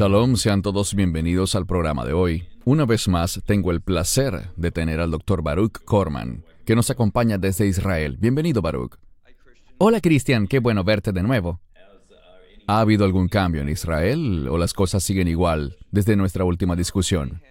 Shalom, sean todos bienvenidos al programa de hoy. Una vez más, tengo el placer de tener al Dr. Baruch Korman, que nos acompaña desde Israel. Bienvenido, Baruch. Hola, Cristian, qué bueno verte de nuevo. ¿Ha habido algún cambio en Israel o las cosas siguen igual desde nuestra última discusión?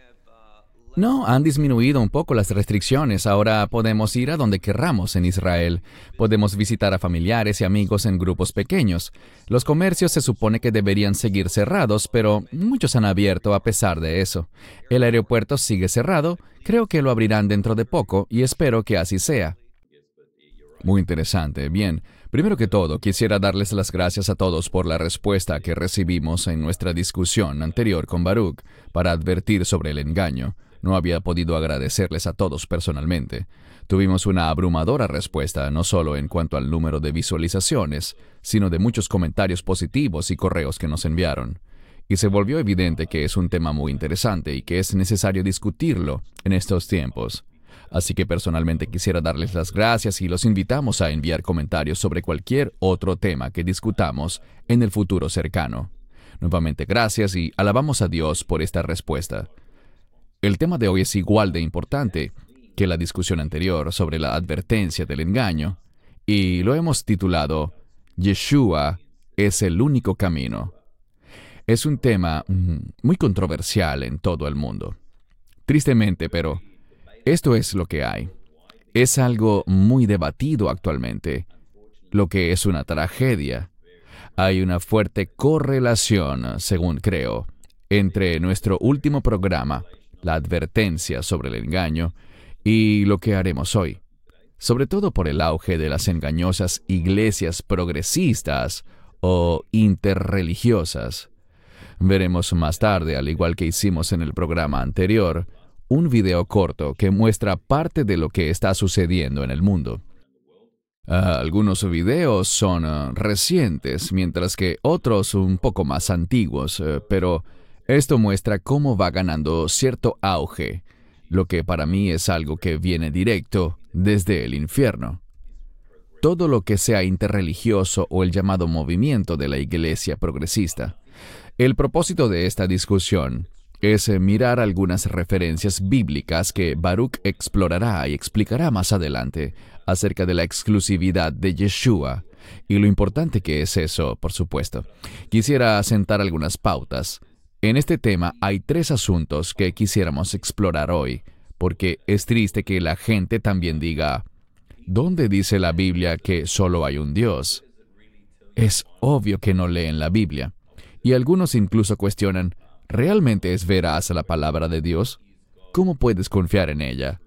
No, han disminuido un poco las restricciones. Ahora podemos ir a donde querramos en Israel. Podemos visitar a familiares y amigos en grupos pequeños. Los comercios se supone que deberían seguir cerrados, pero muchos han abierto a pesar de eso. El aeropuerto sigue cerrado. Creo que lo abrirán dentro de poco y espero que así sea. Muy interesante. Bien, primero que todo, quisiera darles las gracias a todos por la respuesta que recibimos en nuestra discusión anterior con Baruch para advertir sobre el engaño. No había podido agradecerles a todos personalmente. Tuvimos una abrumadora respuesta, no solo en cuanto al número de visualizaciones, sino de muchos comentarios positivos y correos que nos enviaron. Y se volvió evidente que es un tema muy interesante y que es necesario discutirlo en estos tiempos. Así que personalmente quisiera darles las gracias y los invitamos a enviar comentarios sobre cualquier otro tema que discutamos en el futuro cercano. Nuevamente gracias y alabamos a Dios por esta respuesta. El tema de hoy es igual de importante que la discusión anterior sobre la advertencia del engaño, y lo hemos titulado Yeshua es el único camino. Es un tema mm, muy controversial en todo el mundo. Tristemente, pero esto es lo que hay. Es algo muy debatido actualmente, lo que es una tragedia. Hay una fuerte correlación, según creo, entre nuestro último programa la advertencia sobre el engaño y lo que haremos hoy, sobre todo por el auge de las engañosas iglesias progresistas o interreligiosas. Veremos más tarde, al igual que hicimos en el programa anterior, un video corto que muestra parte de lo que está sucediendo en el mundo. Ah, algunos videos son ah, recientes, mientras que otros un poco más antiguos, eh, pero esto muestra cómo va ganando cierto auge, lo que para mí es algo que viene directo desde el infierno. Todo lo que sea interreligioso o el llamado movimiento de la iglesia progresista. El propósito de esta discusión es mirar algunas referencias bíblicas que Baruch explorará y explicará más adelante acerca de la exclusividad de Yeshua y lo importante que es eso, por supuesto. Quisiera asentar algunas pautas. En este tema hay tres asuntos que quisiéramos explorar hoy, porque es triste que la gente también diga, ¿dónde dice la Biblia que solo hay un Dios? Es obvio que no leen la Biblia. Y algunos incluso cuestionan, ¿realmente es veraz la palabra de Dios? ¿Cómo puedes confiar en ella?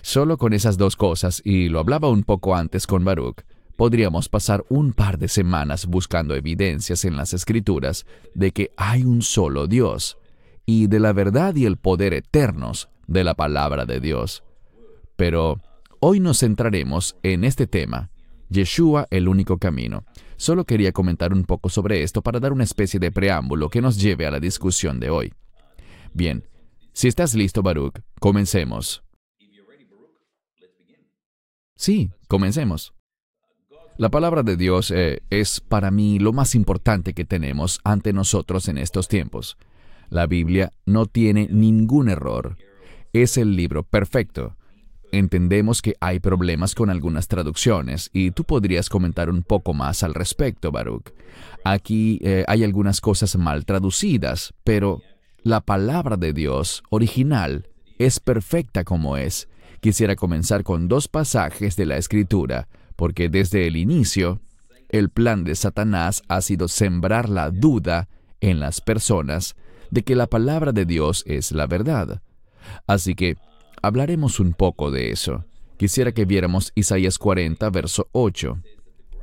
Solo con esas dos cosas, y lo hablaba un poco antes con Baruch, podríamos pasar un par de semanas buscando evidencias en las escrituras de que hay un solo Dios y de la verdad y el poder eternos de la palabra de Dios. Pero hoy nos centraremos en este tema, Yeshua el único camino. Solo quería comentar un poco sobre esto para dar una especie de preámbulo que nos lleve a la discusión de hoy. Bien, si estás listo, Baruch, comencemos. Sí, comencemos. La palabra de Dios eh, es para mí lo más importante que tenemos ante nosotros en estos tiempos. La Biblia no tiene ningún error. Es el libro perfecto. Entendemos que hay problemas con algunas traducciones y tú podrías comentar un poco más al respecto, Baruch. Aquí eh, hay algunas cosas mal traducidas, pero la palabra de Dios original es perfecta como es. Quisiera comenzar con dos pasajes de la Escritura porque desde el inicio, el plan de Satanás ha sido sembrar la duda en las personas de que la palabra de Dios es la verdad. Así que hablaremos un poco de eso. Quisiera que viéramos Isaías 40, verso 8.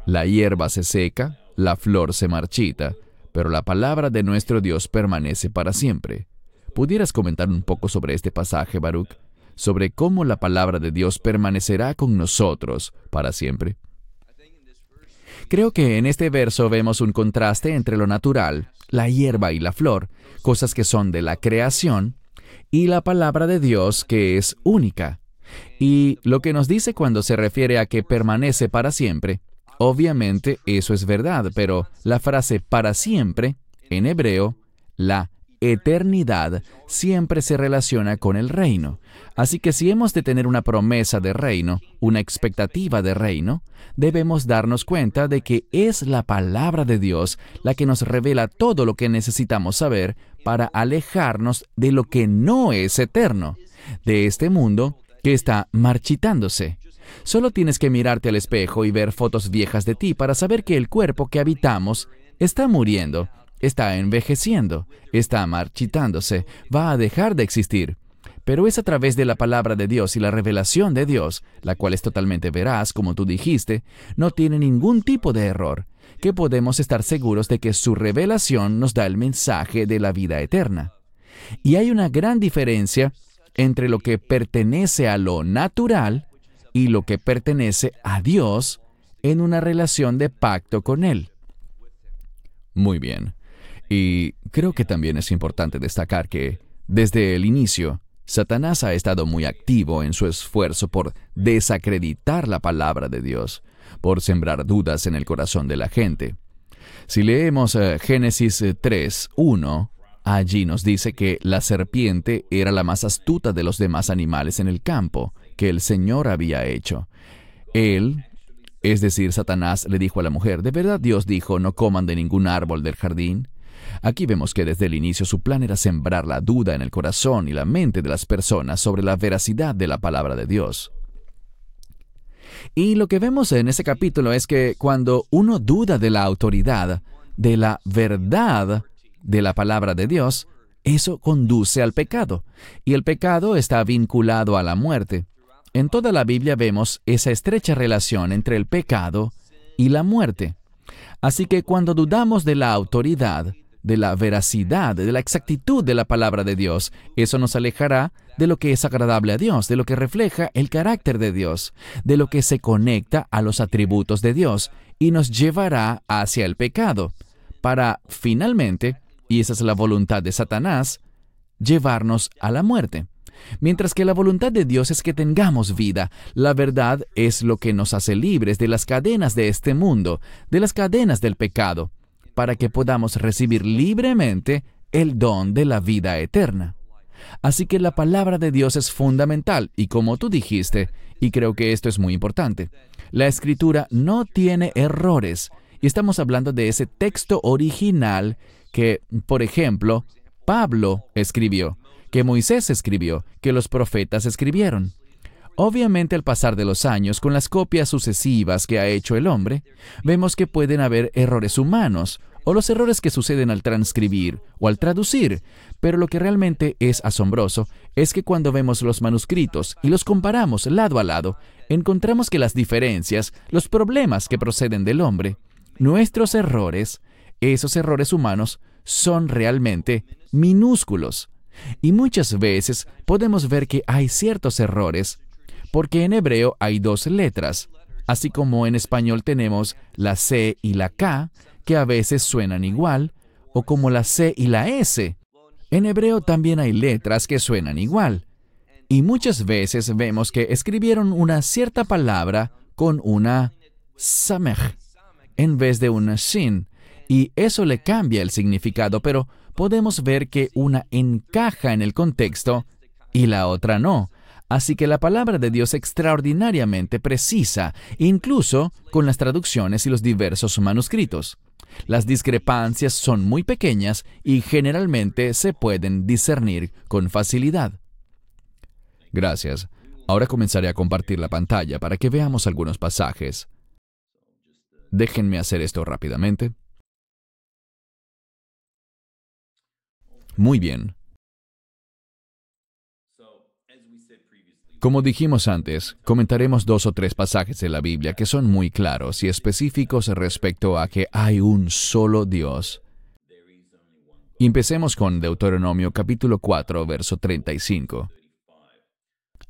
La hierba se seca, la flor se marchita, pero la palabra de nuestro Dios permanece para siempre. ¿Pudieras comentar un poco sobre este pasaje, Baruch? Sobre cómo la palabra de Dios permanecerá con nosotros para siempre. Creo que en este verso vemos un contraste entre lo natural, la hierba y la flor, cosas que son de la creación, y la palabra de Dios que es única. Y lo que nos dice cuando se refiere a que permanece para siempre, obviamente eso es verdad, pero la frase para siempre, en hebreo, La eternidad siempre se relaciona con el reino. Así que si hemos de tener una promesa de reino, una expectativa de reino, debemos darnos cuenta de que es la palabra de Dios la que nos revela todo lo que necesitamos saber para alejarnos de lo que no es eterno, de este mundo que está marchitándose. Solo tienes que mirarte al espejo y ver fotos viejas de ti para saber que el cuerpo que habitamos está muriendo, está envejeciendo, está marchitándose, va a dejar de existir. Pero es a través de la palabra de Dios y la revelación de Dios, la cual es totalmente veraz, como tú dijiste, no tiene ningún tipo de error, que podemos estar seguros de que su revelación nos da el mensaje de la vida eterna. Y hay una gran diferencia entre lo que pertenece a lo natural y lo que pertenece a Dios en una relación de pacto con Él. Muy bien. Y creo que también es importante destacar que, desde el inicio, Satanás ha estado muy activo en su esfuerzo por desacreditar la palabra de Dios, por sembrar dudas en el corazón de la gente. Si leemos eh, Génesis 3, eh, 1, allí nos dice que la serpiente era la más astuta de los demás animales en el campo que el Señor había hecho. Él, es decir, Satanás le dijo a la mujer, ¿de verdad Dios dijo, no coman de ningún árbol del jardín? Aquí vemos que desde el inicio su plan era sembrar la duda en el corazón y la mente de las personas sobre la veracidad de la palabra de Dios. Y lo que vemos en ese capítulo es que cuando uno duda de la autoridad, de la verdad de la palabra de Dios, eso conduce al pecado. Y el pecado está vinculado a la muerte. En toda la Biblia vemos esa estrecha relación entre el pecado y la muerte. Así que cuando dudamos de la autoridad, de la veracidad, de la exactitud de la palabra de Dios. Eso nos alejará de lo que es agradable a Dios, de lo que refleja el carácter de Dios, de lo que se conecta a los atributos de Dios y nos llevará hacia el pecado, para finalmente, y esa es la voluntad de Satanás, llevarnos a la muerte. Mientras que la voluntad de Dios es que tengamos vida, la verdad es lo que nos hace libres de las cadenas de este mundo, de las cadenas del pecado para que podamos recibir libremente el don de la vida eterna. Así que la palabra de Dios es fundamental y como tú dijiste, y creo que esto es muy importante, la escritura no tiene errores. Y estamos hablando de ese texto original que, por ejemplo, Pablo escribió, que Moisés escribió, que los profetas escribieron. Obviamente al pasar de los años, con las copias sucesivas que ha hecho el hombre, vemos que pueden haber errores humanos o los errores que suceden al transcribir o al traducir, pero lo que realmente es asombroso es que cuando vemos los manuscritos y los comparamos lado a lado, encontramos que las diferencias, los problemas que proceden del hombre, nuestros errores, esos errores humanos, son realmente minúsculos. Y muchas veces podemos ver que hay ciertos errores porque en hebreo hay dos letras, así como en español tenemos la C y la K, que a veces suenan igual, o como la C y la S. En hebreo también hay letras que suenan igual. Y muchas veces vemos que escribieron una cierta palabra con una samech en vez de una shin, y eso le cambia el significado, pero podemos ver que una encaja en el contexto y la otra no. Así que la palabra de Dios extraordinariamente precisa, incluso con las traducciones y los diversos manuscritos. Las discrepancias son muy pequeñas y generalmente se pueden discernir con facilidad. Gracias. Ahora comenzaré a compartir la pantalla para que veamos algunos pasajes. Déjenme hacer esto rápidamente. Muy bien. Como dijimos antes, comentaremos dos o tres pasajes de la Biblia que son muy claros y específicos respecto a que hay un solo Dios. Empecemos con Deuteronomio capítulo 4, verso 35.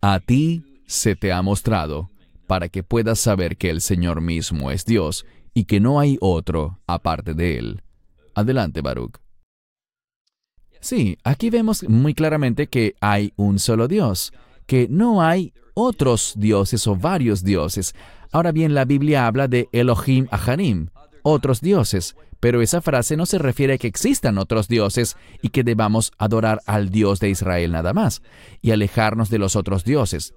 A ti se te ha mostrado, para que puedas saber que el Señor mismo es Dios y que no hay otro aparte de Él. Adelante, Baruch. Sí, aquí vemos muy claramente que hay un solo Dios que no hay otros dioses o varios dioses. Ahora bien, la Biblia habla de Elohim Aharim, otros dioses, Pero esa frase no se refiere a que existan otros dioses y que debamos adorar al Dios de Israel nada más y alejarnos de los otros dioses.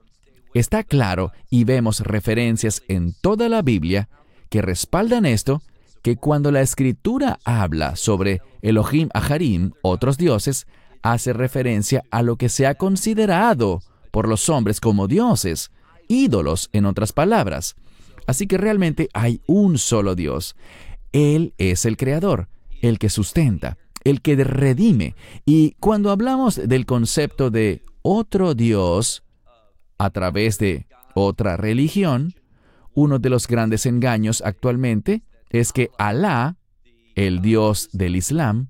Está claro y vemos referencias en toda la Biblia que respaldan esto, que cuando la escritura habla sobre Elohim Aharim, otros dioses, hace referencia a lo que se ha considerado por los hombres como dioses, ídolos en otras palabras. Así que realmente hay un solo Dios. Él es el creador, el que sustenta, el que redime. Y cuando hablamos del concepto de otro Dios a través de otra religión, uno de los grandes engaños actualmente es que Alá, el Dios del Islam,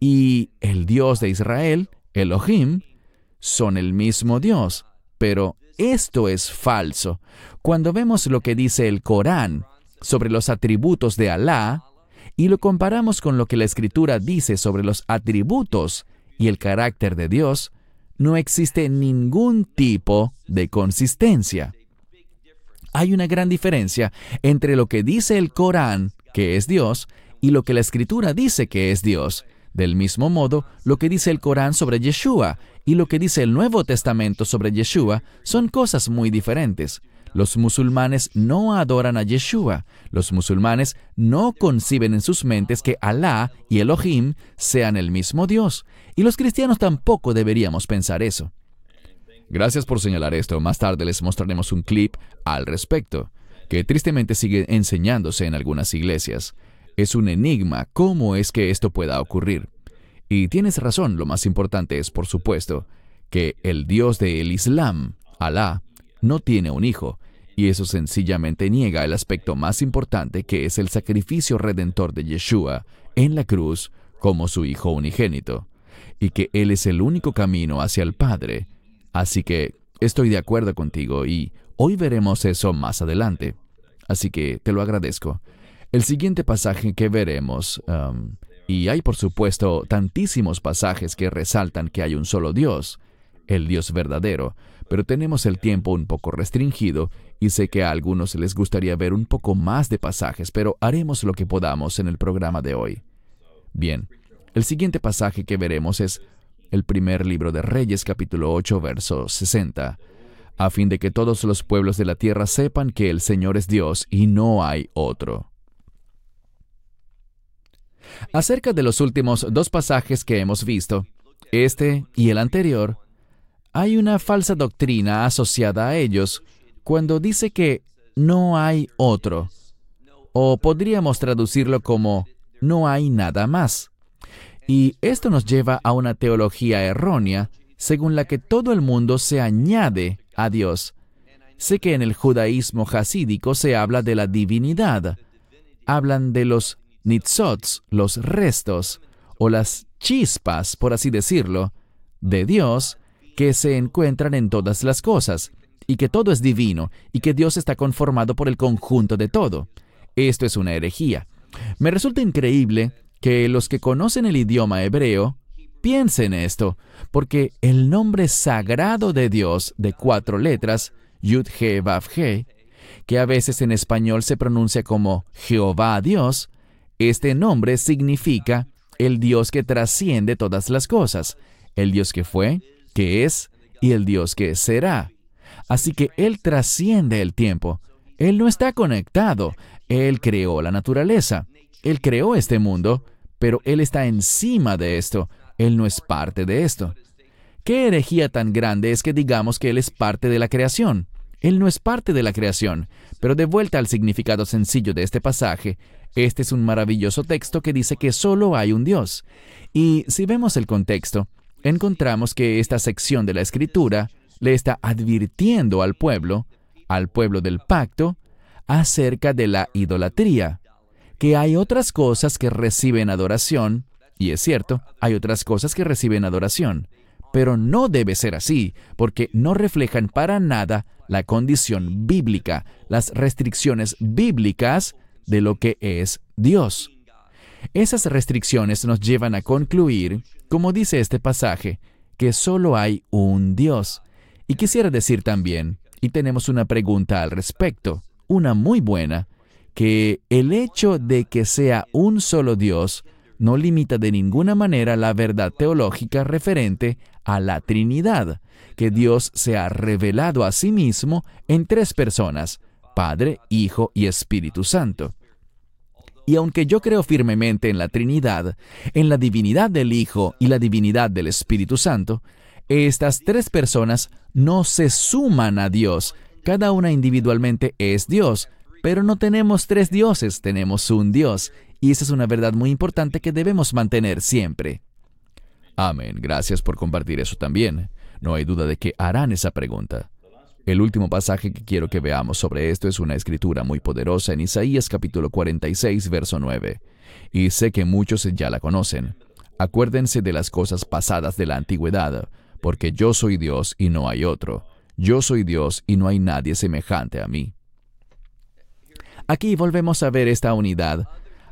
y el Dios de Israel, Elohim, son el mismo Dios. Pero esto es falso. Cuando vemos lo que dice el Corán sobre los atributos de Alá y lo comparamos con lo que la Escritura dice sobre los atributos y el carácter de Dios, no existe ningún tipo de consistencia. Hay una gran diferencia entre lo que dice el Corán, que es Dios, y lo que la Escritura dice que es Dios. Del mismo modo, lo que dice el Corán sobre Yeshua y lo que dice el Nuevo Testamento sobre Yeshua son cosas muy diferentes. Los musulmanes no adoran a Yeshua. Los musulmanes no conciben en sus mentes que Alá y Elohim sean el mismo Dios. Y los cristianos tampoco deberíamos pensar eso. Gracias por señalar esto. Más tarde les mostraremos un clip al respecto, que tristemente sigue enseñándose en algunas iglesias. Es un enigma cómo es que esto pueda ocurrir. Y tienes razón, lo más importante es, por supuesto, que el Dios del Islam, Alá, no tiene un hijo, y eso sencillamente niega el aspecto más importante que es el sacrificio redentor de Yeshua en la cruz como su Hijo unigénito, y que Él es el único camino hacia el Padre. Así que estoy de acuerdo contigo y hoy veremos eso más adelante. Así que te lo agradezco. El siguiente pasaje que veremos, um, y hay por supuesto tantísimos pasajes que resaltan que hay un solo Dios, el Dios verdadero, pero tenemos el tiempo un poco restringido y sé que a algunos les gustaría ver un poco más de pasajes, pero haremos lo que podamos en el programa de hoy. Bien, el siguiente pasaje que veremos es el primer libro de Reyes capítulo 8 verso 60, a fin de que todos los pueblos de la tierra sepan que el Señor es Dios y no hay otro. Acerca de los últimos dos pasajes que hemos visto, este y el anterior, hay una falsa doctrina asociada a ellos cuando dice que no hay otro, o podríamos traducirlo como no hay nada más. Y esto nos lleva a una teología errónea según la que todo el mundo se añade a Dios. Sé que en el judaísmo hasídico se habla de la divinidad. Hablan de los nitzots, los restos, o las chispas, por así decirlo, de Dios que se encuentran en todas las cosas, y que todo es divino, y que Dios está conformado por el conjunto de todo. Esto es una herejía. Me resulta increíble que los que conocen el idioma hebreo piensen esto, porque el nombre sagrado de Dios de cuatro letras, Yud He Vav He, que a veces en español se pronuncia como Jehová Dios, este nombre significa el Dios que trasciende todas las cosas, el Dios que fue, que es y el Dios que será. Así que Él trasciende el tiempo. Él no está conectado. Él creó la naturaleza. Él creó este mundo, pero Él está encima de esto. Él no es parte de esto. ¿Qué herejía tan grande es que digamos que Él es parte de la creación? Él no es parte de la creación, pero de vuelta al significado sencillo de este pasaje, este es un maravilloso texto que dice que solo hay un Dios. Y si vemos el contexto, encontramos que esta sección de la escritura le está advirtiendo al pueblo, al pueblo del pacto, acerca de la idolatría, que hay otras cosas que reciben adoración, y es cierto, hay otras cosas que reciben adoración, pero no debe ser así, porque no reflejan para nada la condición bíblica, las restricciones bíblicas de lo que es Dios. Esas restricciones nos llevan a concluir, como dice este pasaje, que solo hay un Dios. Y quisiera decir también, y tenemos una pregunta al respecto, una muy buena, que el hecho de que sea un solo Dios no limita de ninguna manera la verdad teológica referente a la Trinidad, que Dios se ha revelado a sí mismo en tres personas, Padre, Hijo y Espíritu Santo. Y aunque yo creo firmemente en la Trinidad, en la divinidad del Hijo y la divinidad del Espíritu Santo, estas tres personas no se suman a Dios. Cada una individualmente es Dios, pero no tenemos tres dioses, tenemos un Dios. Y esa es una verdad muy importante que debemos mantener siempre. Amén. Gracias por compartir eso también. No hay duda de que harán esa pregunta. El último pasaje que quiero que veamos sobre esto es una escritura muy poderosa en Isaías capítulo 46, verso 9. Y sé que muchos ya la conocen. Acuérdense de las cosas pasadas de la antigüedad, porque yo soy Dios y no hay otro. Yo soy Dios y no hay nadie semejante a mí. Aquí volvemos a ver esta unidad.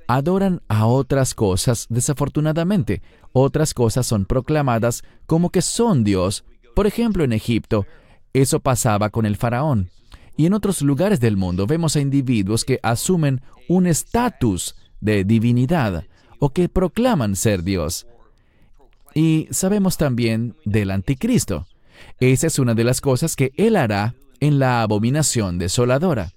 Adoran a otras cosas, desafortunadamente. Otras cosas son proclamadas como que son Dios. Por ejemplo, en Egipto, eso pasaba con el faraón. Y en otros lugares del mundo vemos a individuos que asumen un estatus de divinidad o que proclaman ser Dios. Y sabemos también del anticristo. Esa es una de las cosas que él hará en la abominación desoladora.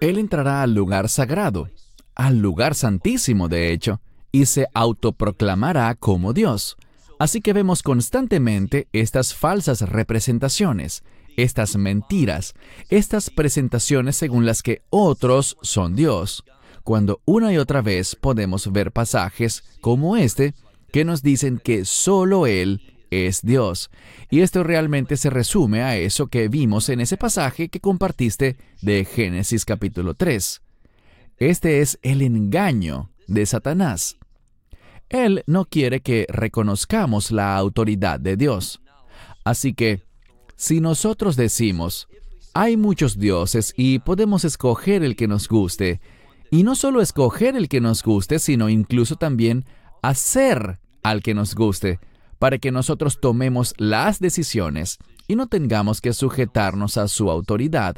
Él entrará al lugar sagrado, al lugar santísimo de hecho, y se autoproclamará como Dios. Así que vemos constantemente estas falsas representaciones, estas mentiras, estas presentaciones según las que otros son Dios, cuando una y otra vez podemos ver pasajes como este que nos dicen que solo Él es Dios. Y esto realmente se resume a eso que vimos en ese pasaje que compartiste de Génesis capítulo 3. Este es el engaño de Satanás. Él no quiere que reconozcamos la autoridad de Dios. Así que, si nosotros decimos, hay muchos dioses y podemos escoger el que nos guste, y no solo escoger el que nos guste, sino incluso también hacer al que nos guste, para que nosotros tomemos las decisiones y no tengamos que sujetarnos a su autoridad.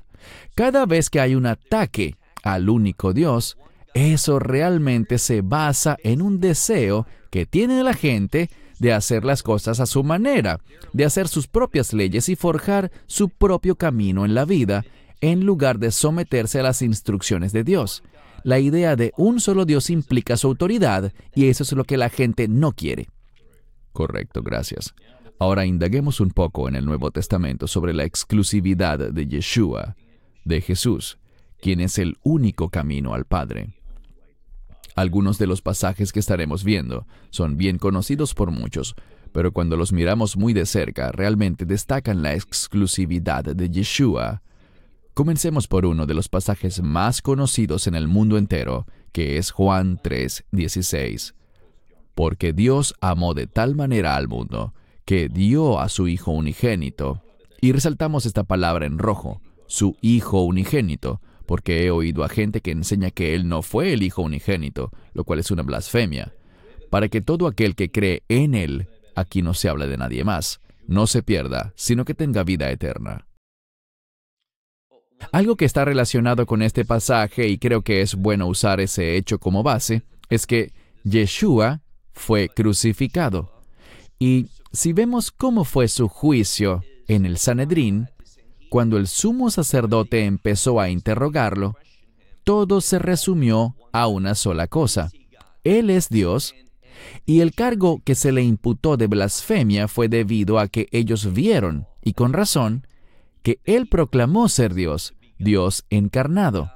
Cada vez que hay un ataque al único Dios, eso realmente se basa en un deseo que tiene la gente de hacer las cosas a su manera, de hacer sus propias leyes y forjar su propio camino en la vida, en lugar de someterse a las instrucciones de Dios. La idea de un solo Dios implica su autoridad y eso es lo que la gente no quiere. Correcto, gracias. Ahora indaguemos un poco en el Nuevo Testamento sobre la exclusividad de Yeshua, de Jesús, quien es el único camino al Padre. Algunos de los pasajes que estaremos viendo son bien conocidos por muchos, pero cuando los miramos muy de cerca realmente destacan la exclusividad de Yeshua. Comencemos por uno de los pasajes más conocidos en el mundo entero, que es Juan 3:16. Porque Dios amó de tal manera al mundo, que dio a su Hijo unigénito. Y resaltamos esta palabra en rojo, su Hijo unigénito, porque he oído a gente que enseña que Él no fue el Hijo unigénito, lo cual es una blasfemia, para que todo aquel que cree en Él, aquí no se habla de nadie más, no se pierda, sino que tenga vida eterna. Algo que está relacionado con este pasaje, y creo que es bueno usar ese hecho como base, es que Yeshua fue crucificado. Y si vemos cómo fue su juicio en el Sanedrín, cuando el sumo sacerdote empezó a interrogarlo, todo se resumió a una sola cosa. Él es Dios, y el cargo que se le imputó de blasfemia fue debido a que ellos vieron, y con razón, que Él proclamó ser Dios, Dios encarnado,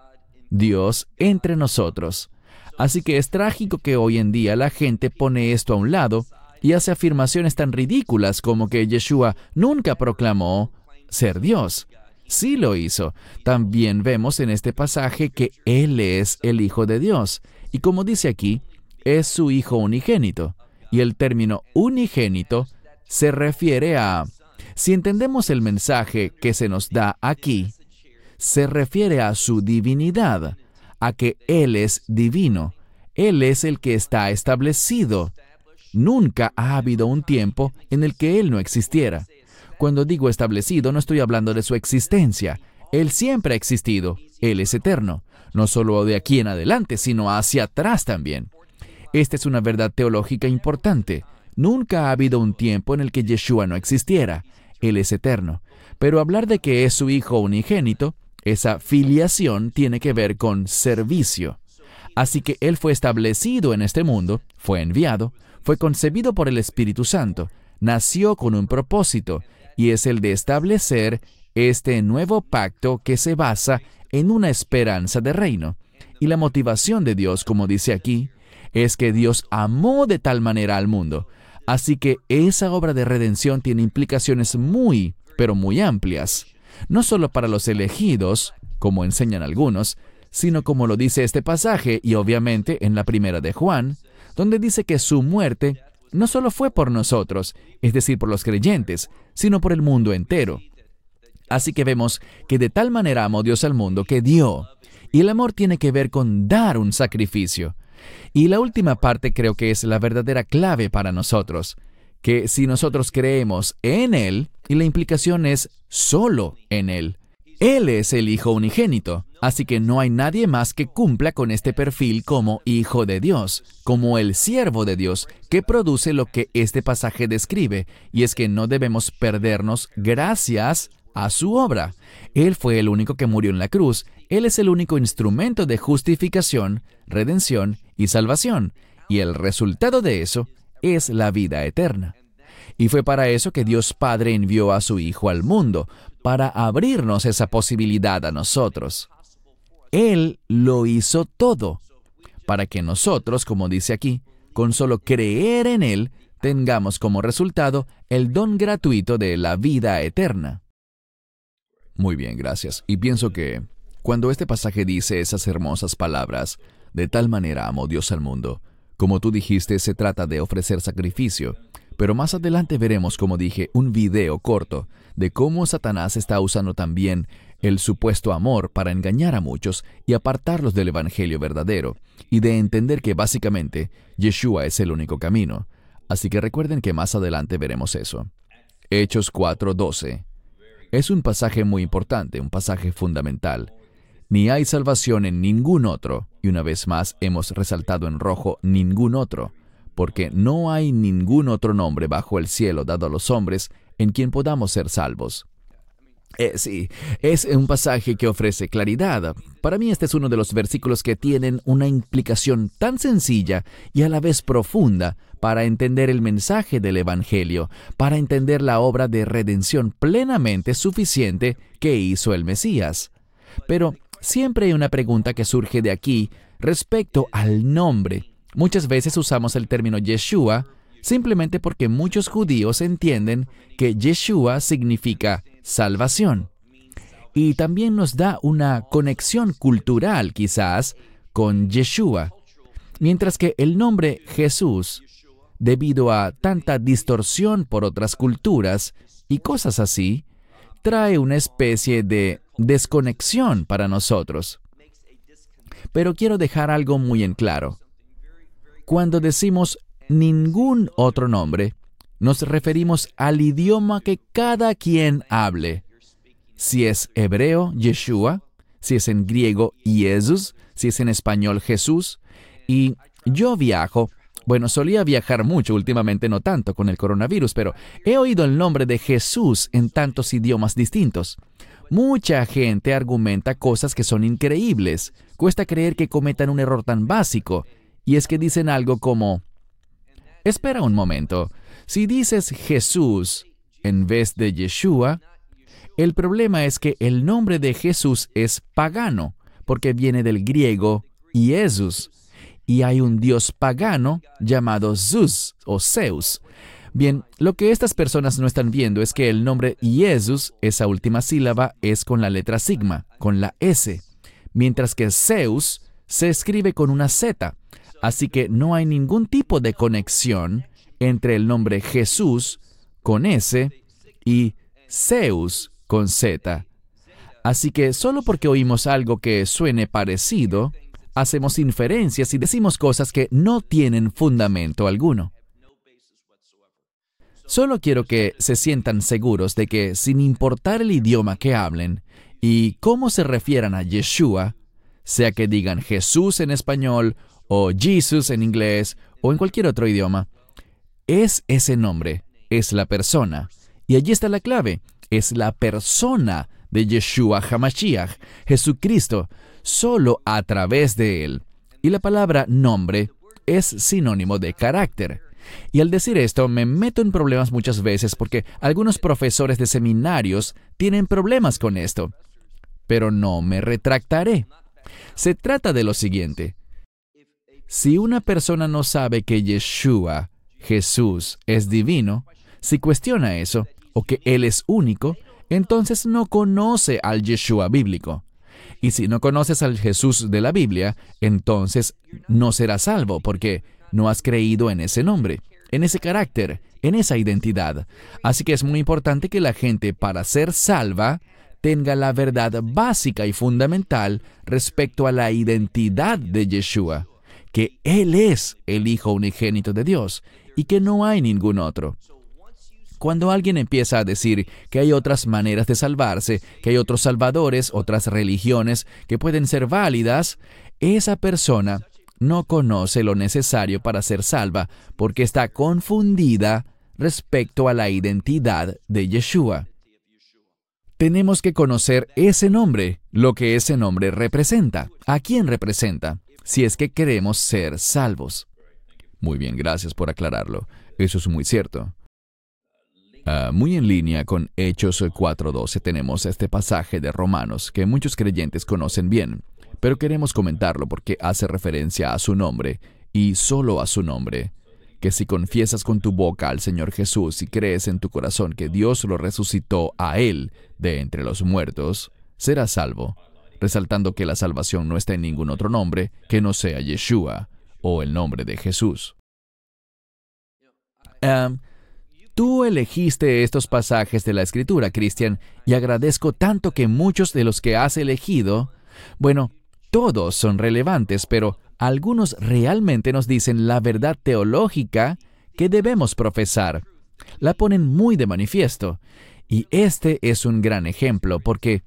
Dios entre nosotros. Así que es trágico que hoy en día la gente pone esto a un lado y hace afirmaciones tan ridículas como que Yeshua nunca proclamó ser Dios. Sí lo hizo. También vemos en este pasaje que Él es el Hijo de Dios. Y como dice aquí, es su Hijo unigénito. Y el término unigénito se refiere a... Si entendemos el mensaje que se nos da aquí, se refiere a su divinidad, a que Él es divino. Él es el que está establecido. Nunca ha habido un tiempo en el que Él no existiera. Cuando digo establecido, no estoy hablando de su existencia. Él siempre ha existido, Él es eterno, no solo de aquí en adelante, sino hacia atrás también. Esta es una verdad teológica importante. Nunca ha habido un tiempo en el que Yeshua no existiera. Él es eterno. Pero hablar de que es su Hijo unigénito, esa filiación tiene que ver con servicio. Así que Él fue establecido en este mundo, fue enviado, fue concebido por el Espíritu Santo, nació con un propósito, y es el de establecer este nuevo pacto que se basa en una esperanza de reino. Y la motivación de Dios, como dice aquí, es que Dios amó de tal manera al mundo. Así que esa obra de redención tiene implicaciones muy, pero muy amplias. No solo para los elegidos, como enseñan algunos, sino como lo dice este pasaje y obviamente en la primera de Juan, donde dice que su muerte no solo fue por nosotros, es decir, por los creyentes, sino por el mundo entero. Así que vemos que de tal manera amó Dios al mundo que dio. Y el amor tiene que ver con dar un sacrificio. Y la última parte creo que es la verdadera clave para nosotros, que si nosotros creemos en Él, y la implicación es solo en Él, Él es el Hijo unigénito, así que no hay nadie más que cumpla con este perfil como Hijo de Dios, como el siervo de Dios, que produce lo que este pasaje describe, y es que no debemos perdernos gracias a su obra. Él fue el único que murió en la cruz. Él es el único instrumento de justificación, redención y salvación. Y el resultado de eso es la vida eterna. Y fue para eso que Dios Padre envió a su Hijo al mundo, para abrirnos esa posibilidad a nosotros. Él lo hizo todo, para que nosotros, como dice aquí, con solo creer en Él, tengamos como resultado el don gratuito de la vida eterna. Muy bien, gracias. Y pienso que cuando este pasaje dice esas hermosas palabras, de tal manera amó Dios al mundo, como tú dijiste, se trata de ofrecer sacrificio, pero más adelante veremos, como dije, un video corto de cómo Satanás está usando también el supuesto amor para engañar a muchos y apartarlos del Evangelio verdadero, y de entender que básicamente Yeshua es el único camino. Así que recuerden que más adelante veremos eso. Hechos 4:12 es un pasaje muy importante, un pasaje fundamental. Ni hay salvación en ningún otro, y una vez más hemos resaltado en rojo ningún otro, porque no hay ningún otro nombre bajo el cielo dado a los hombres en quien podamos ser salvos. Eh, sí, es un pasaje que ofrece claridad. Para mí este es uno de los versículos que tienen una implicación tan sencilla y a la vez profunda para entender el mensaje del Evangelio, para entender la obra de redención plenamente suficiente que hizo el Mesías. Pero siempre hay una pregunta que surge de aquí respecto al nombre. Muchas veces usamos el término Yeshua simplemente porque muchos judíos entienden que Yeshua significa salvación. Y también nos da una conexión cultural quizás con Yeshua, mientras que el nombre Jesús, debido a tanta distorsión por otras culturas y cosas así, trae una especie de desconexión para nosotros. Pero quiero dejar algo muy en claro. Cuando decimos ningún otro nombre, nos referimos al idioma que cada quien hable. Si es hebreo, Yeshua, si es en griego, Jesús, si es en español, Jesús. Y yo viajo, bueno, solía viajar mucho, últimamente no tanto con el coronavirus, pero he oído el nombre de Jesús en tantos idiomas distintos. Mucha gente argumenta cosas que son increíbles. Cuesta creer que cometan un error tan básico. Y es que dicen algo como, espera un momento, si dices Jesús en vez de Yeshua, el problema es que el nombre de Jesús es pagano, porque viene del griego Jesús, y hay un dios pagano llamado Zeus o Zeus. Bien, lo que estas personas no están viendo es que el nombre Jesús, esa última sílaba, es con la letra sigma, con la S, mientras que Zeus se escribe con una Z, así que no hay ningún tipo de conexión entre el nombre Jesús con S y Zeus con Z. Así que solo porque oímos algo que suene parecido, hacemos inferencias y decimos cosas que no tienen fundamento alguno. Solo quiero que se sientan seguros de que sin importar el idioma que hablen, Y cómo se refieran a Yeshua, sea que digan Jesús en español o Jesus en inglés o en cualquier otro idioma, es ese nombre, es la persona. Y allí está la clave, es la persona de Yeshua Hamashiach, Jesucristo, solo a través de él. Y la palabra nombre es sinónimo de carácter. Y al decir esto me meto en problemas muchas veces porque algunos profesores de seminarios tienen problemas con esto. Pero no me retractaré. Se trata de lo siguiente. Si una persona no sabe que Yeshua, Jesús, es divino, si cuestiona eso, o que Él es único, entonces no conoce al Yeshua bíblico. Y si no conoces al Jesús de la Biblia, entonces no serás salvo, porque no has creído en ese nombre, en ese carácter, en esa identidad. Así que es muy importante que la gente, para ser salva, tenga la verdad básica y fundamental respecto a la identidad de Yeshua, que Él es el Hijo unigénito de Dios y que no hay ningún otro. Cuando alguien empieza a decir que hay otras maneras de salvarse, que hay otros salvadores, otras religiones que pueden ser válidas, esa persona no conoce lo necesario para ser salva porque está confundida respecto a la identidad de Yeshua. Tenemos que conocer ese nombre, lo que ese nombre representa, a quién representa, si es que queremos ser salvos. Muy bien, gracias por aclararlo. Eso es muy cierto. Ah, muy en línea con Hechos 4.12 tenemos este pasaje de Romanos que muchos creyentes conocen bien pero queremos comentarlo porque hace referencia a su nombre, y solo a su nombre, que si confiesas con tu boca al Señor Jesús y crees en tu corazón que Dios lo resucitó a Él de entre los muertos, serás salvo, resaltando que la salvación no está en ningún otro nombre que no sea Yeshua o el nombre de Jesús. tú elegiste estos pasajes de la Escritura, Cristian, y agradezco tanto que muchos de los que has elegido, bueno, todos son relevantes, pero algunos realmente nos dicen la verdad teológica que debemos profesar. La ponen muy de manifiesto. Y este es un gran ejemplo porque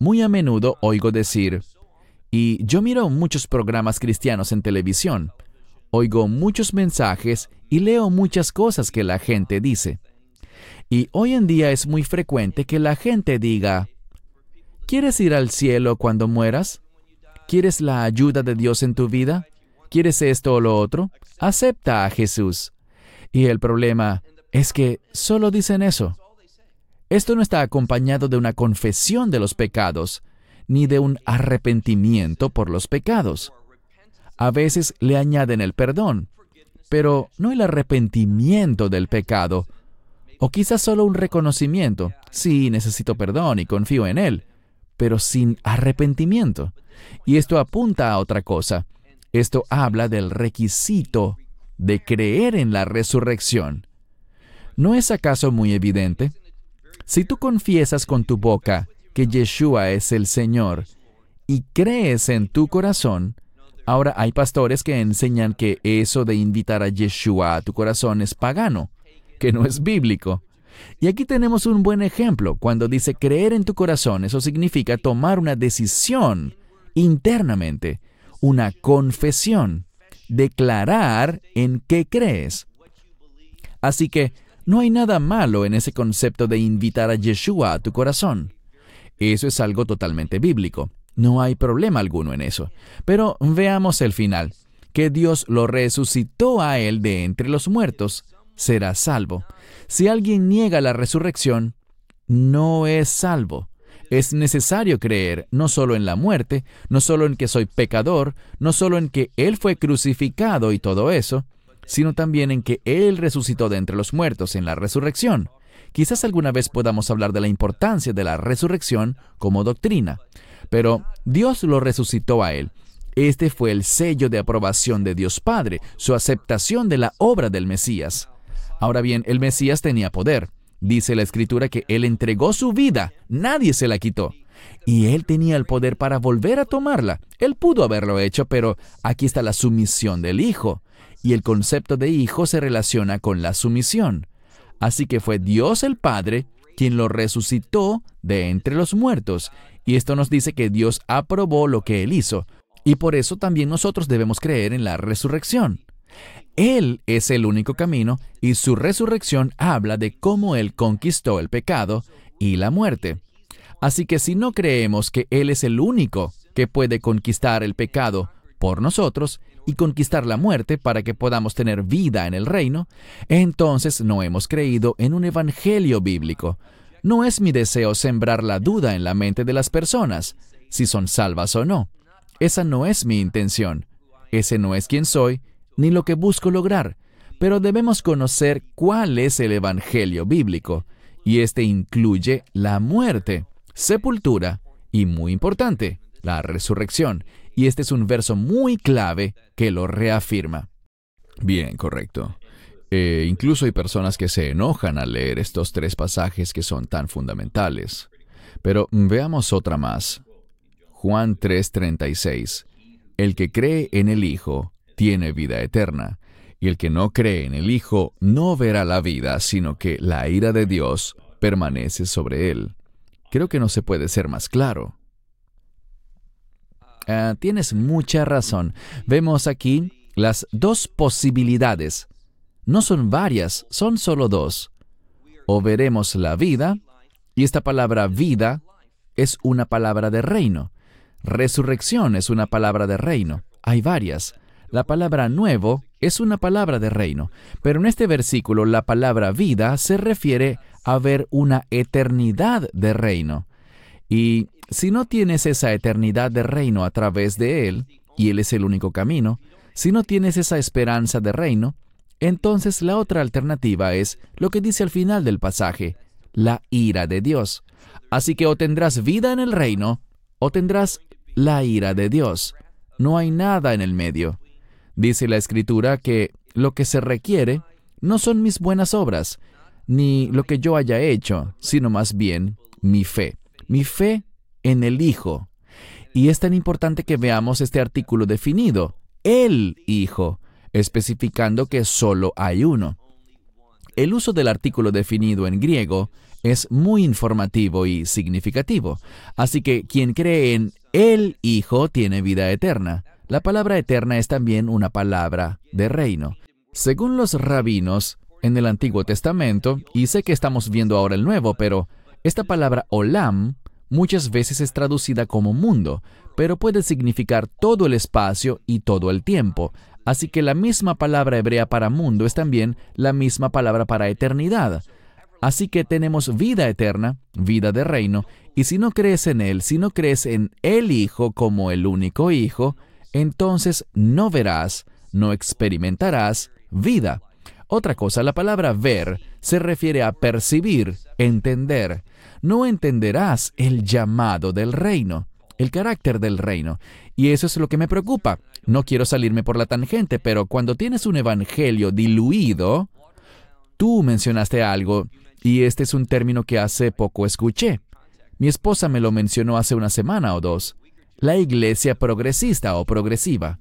muy a menudo oigo decir, y yo miro muchos programas cristianos en televisión, oigo muchos mensajes y leo muchas cosas que la gente dice. Y hoy en día es muy frecuente que la gente diga, ¿quieres ir al cielo cuando mueras? ¿Quieres la ayuda de Dios en tu vida? ¿Quieres esto o lo otro? Acepta a Jesús. Y el problema es que solo dicen eso. Esto no está acompañado de una confesión de los pecados, ni de un arrepentimiento por los pecados. A veces le añaden el perdón, pero no el arrepentimiento del pecado. O quizás solo un reconocimiento. Sí, necesito perdón y confío en Él, pero sin arrepentimiento. Y esto apunta a otra cosa. Esto habla del requisito de creer en la resurrección. ¿No es acaso muy evidente? Si tú confiesas con tu boca que Yeshua es el Señor y crees en tu corazón, ahora hay pastores que enseñan que eso de invitar a Yeshua a tu corazón es pagano, que no es bíblico. Y aquí tenemos un buen ejemplo. Cuando dice creer en tu corazón, eso significa tomar una decisión internamente, una confesión, declarar en qué crees. Así que no hay nada malo en ese concepto de invitar a Yeshua a tu corazón. Eso es algo totalmente bíblico. No hay problema alguno en eso. Pero veamos el final. Que Dios lo resucitó a él de entre los muertos, será salvo. Si alguien niega la resurrección, no es salvo. Es necesario creer no solo en la muerte, no solo en que soy pecador, no solo en que Él fue crucificado y todo eso, sino también en que Él resucitó de entre los muertos en la resurrección. Quizás alguna vez podamos hablar de la importancia de la resurrección como doctrina, pero Dios lo resucitó a Él. Este fue el sello de aprobación de Dios Padre, su aceptación de la obra del Mesías. Ahora bien, el Mesías tenía poder. Dice la escritura que Él entregó su vida, nadie se la quitó. Y Él tenía el poder para volver a tomarla. Él pudo haberlo hecho, pero aquí está la sumisión del Hijo. Y el concepto de hijo se relaciona con la sumisión. Así que fue Dios el Padre quien lo resucitó de entre los muertos. Y esto nos dice que Dios aprobó lo que Él hizo. Y por eso también nosotros debemos creer en la resurrección. Él es el único camino y su resurrección habla de cómo Él conquistó el pecado y la muerte. Así que si no creemos que Él es el único que puede conquistar el pecado por nosotros y conquistar la muerte para que podamos tener vida en el reino, entonces no hemos creído en un evangelio bíblico. No es mi deseo sembrar la duda en la mente de las personas, si son salvas o no. Esa no es mi intención. Ese no es quien soy, ni lo que busco lograr. Pero debemos conocer cuál es el evangelio bíblico, y este incluye la muerte, sepultura y, muy importante, la resurrección. Y este es un verso muy clave que lo reafirma. Bien, correcto. Eh, incluso hay personas que se enojan al leer estos tres pasajes que son tan fundamentales. Pero veamos otra más. Juan 3:36. El que cree en el Hijo tiene vida eterna, y el que no cree en el Hijo no verá la vida, sino que la ira de Dios permanece sobre él. Creo que no se puede ser más claro. Ah, tienes mucha razón. Vemos aquí las dos posibilidades. No son varias, son solo dos. O veremos la vida, y esta palabra vida es una palabra de reino. Resurrección es una palabra de reino. Hay varias. La palabra nuevo es una palabra de reino, pero en este versículo la palabra vida se refiere a ver una eternidad de reino. Y si no tienes esa eternidad de reino a través de Él, y Él es el único camino, si no tienes esa esperanza de reino, entonces la otra alternativa es lo que dice al final del pasaje, la ira de Dios. Así que o tendrás vida en el reino, o tendrás la ira de Dios. No hay nada en el medio. Dice la Escritura que lo que se requiere no son mis buenas obras, ni lo que yo haya hecho, sino más bien mi fe. Mi fe en el Hijo. Y es tan importante que veamos este artículo definido, el Hijo, especificando que solo hay uno. El uso del artículo definido en griego es muy informativo y significativo, así que quien cree en el Hijo tiene vida eterna. La palabra eterna es también una palabra de reino. Según los rabinos en el Antiguo Testamento, y sé que estamos viendo ahora el Nuevo, pero esta palabra olam muchas veces es traducida como mundo, pero puede significar todo el espacio y todo el tiempo. Así que la misma palabra hebrea para mundo es también la misma palabra para eternidad. Así que tenemos vida eterna, vida de reino, y si no crees en Él, si no crees en el Hijo como el único Hijo, entonces no verás, no experimentarás vida. Otra cosa, la palabra ver se refiere a percibir, entender no entenderás el llamado del reino, el carácter del reino. Y eso es lo que me preocupa. No quiero salirme por la tangente, pero cuando tienes un evangelio diluido, tú mencionaste algo, y este es un término que hace poco escuché. Mi esposa me lo mencionó hace una semana o dos. La iglesia progresista o progresiva.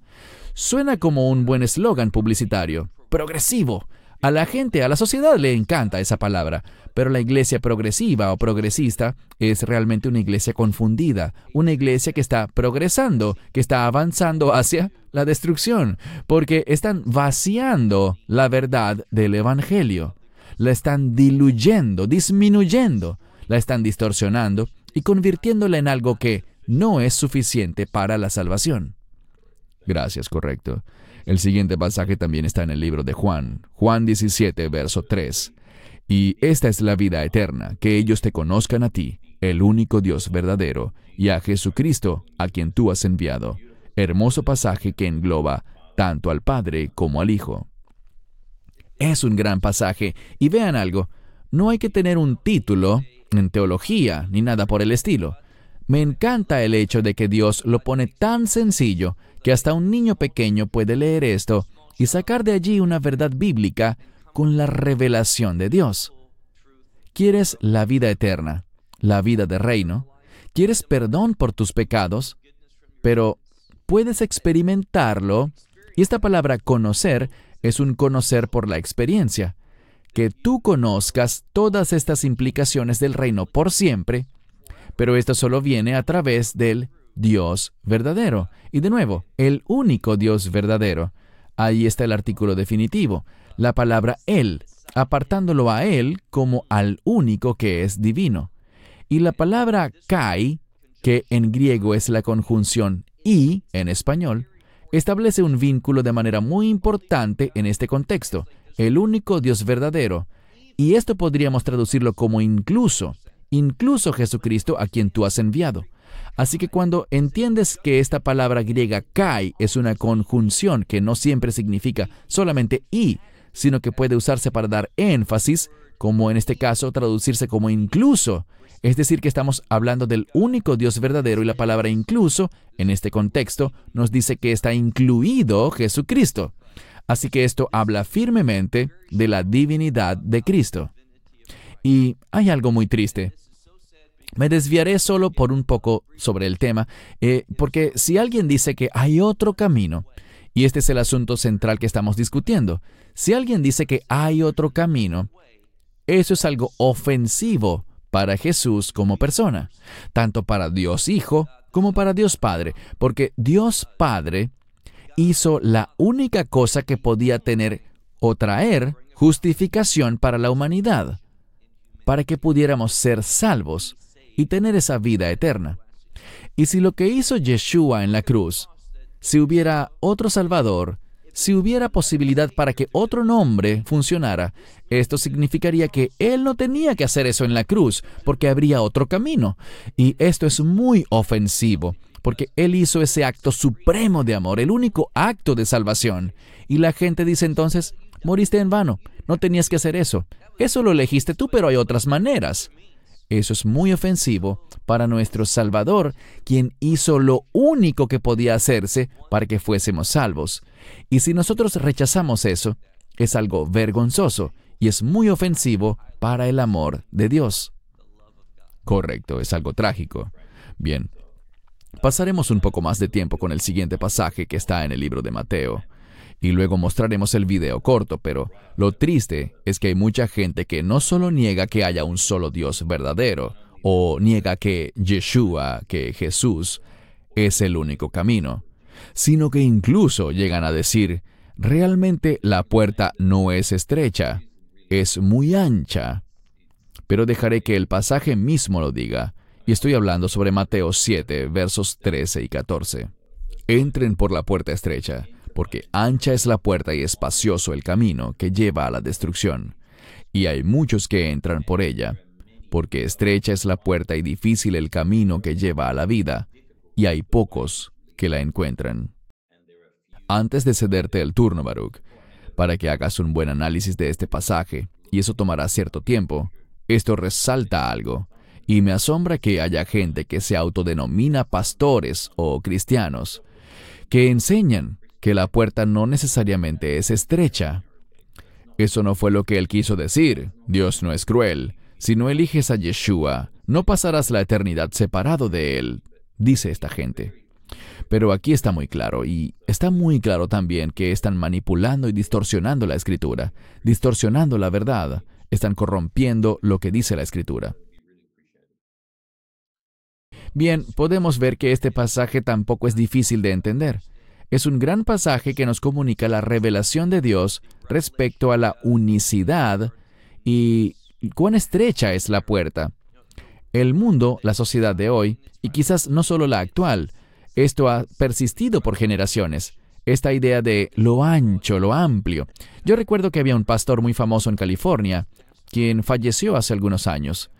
Suena como un buen eslogan publicitario. Progresivo. A la gente, a la sociedad le encanta esa palabra, pero la iglesia progresiva o progresista es realmente una iglesia confundida, una iglesia que está progresando, que está avanzando hacia la destrucción, porque están vaciando la verdad del Evangelio, la están diluyendo, disminuyendo, la están distorsionando y convirtiéndola en algo que no es suficiente para la salvación. Gracias, correcto. El siguiente pasaje también está en el libro de Juan, Juan 17, verso 3. Y esta es la vida eterna, que ellos te conozcan a ti, el único Dios verdadero, y a Jesucristo, a quien tú has enviado. Hermoso pasaje que engloba tanto al Padre como al Hijo. Es un gran pasaje, y vean algo, no hay que tener un título en teología ni nada por el estilo. Me encanta el hecho de que Dios lo pone tan sencillo que hasta un niño pequeño puede leer esto y sacar de allí una verdad bíblica con la revelación de Dios. ¿Quieres la vida eterna, la vida de reino? ¿Quieres perdón por tus pecados? Pero puedes experimentarlo, y esta palabra conocer es un conocer por la experiencia. que tú conozcas todas estas implicaciones del reino por siempre, pero esto solo viene a través del Dios verdadero. Y de nuevo, el único Dios verdadero. Ahí está el artículo definitivo, la palabra Él, apartándolo a Él como al único que es divino. Y la palabra Kai, que en griego es la conjunción y en español, establece un vínculo de manera muy importante en este contexto, el único Dios verdadero. Y esto podríamos traducirlo como incluso, incluso Jesucristo a quien tú has enviado. Así que cuando entiendes que esta palabra griega kai es una conjunción que no siempre significa solamente y, sino que puede usarse para dar énfasis, como en este caso traducirse como incluso, es decir, que estamos hablando del único Dios verdadero y la palabra incluso, en este contexto, nos dice que está incluido Jesucristo. Así que esto habla firmemente de la divinidad de Cristo. Y hay algo muy triste. Me desviaré solo por un poco sobre el tema, eh, porque si alguien dice que hay otro camino, y este es el asunto central que estamos discutiendo, si alguien dice que hay otro camino, eso es algo ofensivo para Jesús como persona, tanto para Dios Hijo como para Dios Padre, porque Dios Padre hizo la única cosa que podía tener o traer justificación para la humanidad, para que pudiéramos ser salvos y tener esa vida eterna. Y si lo que hizo Yeshua en la cruz, si hubiera otro Salvador, si hubiera posibilidad para que otro nombre funcionara, esto significaría que Él no tenía que hacer eso en la cruz, porque habría otro camino. Y esto es muy ofensivo, porque Él hizo ese acto supremo de amor, el único acto de salvación. Y la gente dice entonces, moriste en vano, no tenías que hacer eso. Eso lo elegiste tú, pero hay otras maneras. Eso es muy ofensivo para nuestro Salvador, quien hizo lo único que podía hacerse para que fuésemos salvos. Y si nosotros rechazamos eso, es algo vergonzoso y es muy ofensivo para el amor de Dios. Correcto, es algo trágico. Bien, pasaremos un poco más de tiempo con el siguiente pasaje que está en el libro de Mateo y luego mostraremos el video corto, pero lo triste es que hay mucha gente que no solo niega que haya un solo Dios verdadero, o niega que Yeshua, que Jesús, es el único camino, sino que incluso llegan a decir, realmente la puerta no es estrecha, es muy ancha. Pero dejaré que el pasaje mismo lo diga, y estoy hablando sobre Mateo 7, versos 13 y 14. Entren por la puerta estrecha porque ancha es la puerta y espacioso el camino que lleva a la destrucción, y hay muchos que entran por ella, porque estrecha es la puerta y difícil el camino que lleva a la vida, y hay pocos que la encuentran. Antes de cederte el turno, Baruch, para que hagas un buen análisis de este pasaje, y eso tomará cierto tiempo, esto resalta algo, y me asombra que haya gente que se autodenomina pastores o cristianos, que enseñan que la puerta no necesariamente es estrecha. Eso no fue lo que él quiso decir. Dios no es cruel. Si no eliges a Yeshua, no pasarás la eternidad separado de él, dice esta gente. Pero aquí está muy claro, y está muy claro también que están manipulando y distorsionando la escritura, distorsionando la verdad, están corrompiendo lo que dice la escritura. Bien, podemos ver que este pasaje tampoco es difícil de entender es un gran pasaje que nos comunica la revelación de Dios respecto a la unicidad y cuán estrecha es la puerta. El mundo, la sociedad de hoy, y quizás no solo la actual, esto ha persistido por generaciones. Esta idea de lo ancho, lo amplio. Yo recuerdo que había un pastor muy famoso en California, quien falleció hace algunos años.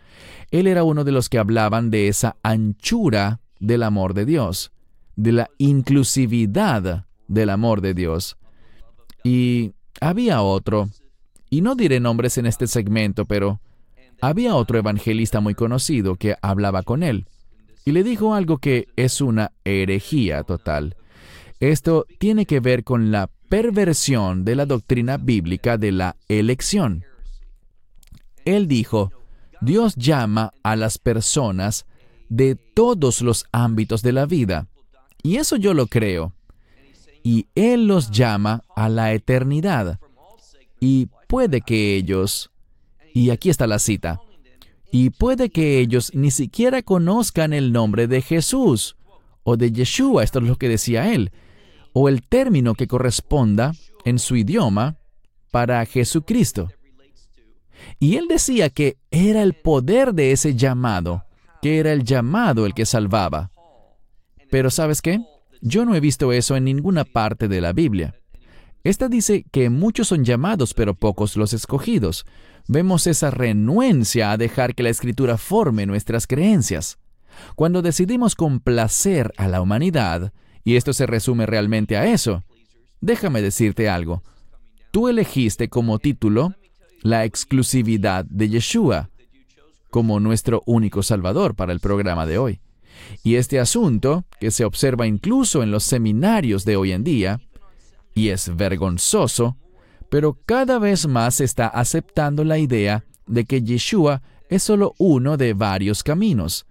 Él era uno de los que hablaban de esa anchura del amor de Dios de la inclusividad del amor de Dios. Y había otro, y no diré nombres en este segmento, pero había otro evangelista muy conocido que hablaba con él, y le dijo algo que es una herejía total. Esto tiene que ver con la perversión de la doctrina bíblica de la elección. Él dijo, Dios llama a las personas de todos los ámbitos de la vida. Y eso yo lo creo. Y Él los llama a la eternidad. Y puede que ellos, y aquí está la cita, y puede que ellos ni siquiera conozcan el nombre de Jesús o de Yeshua, esto es lo que decía él, o el término que corresponda en su idioma para Jesucristo. Y él decía que era el poder de ese llamado, que era el llamado el que salvaba. Pero ¿sabes qué? Yo no he visto eso en ninguna parte de la Biblia. Esta dice que muchos son llamados, pero pocos los escogidos. Vemos esa renuencia a dejar que la escritura forme nuestras creencias. Cuando decidimos complacer a la humanidad, y esto se resume realmente a eso, déjame decirte algo. Tú elegiste como título la exclusividad de Yeshua como nuestro único Salvador para el programa de hoy. Y este asunto, que se observa incluso en los seminarios de hoy en día, y es vergonzoso, pero cada vez más se está aceptando la idea de que Yeshua es solo uno de varios caminos,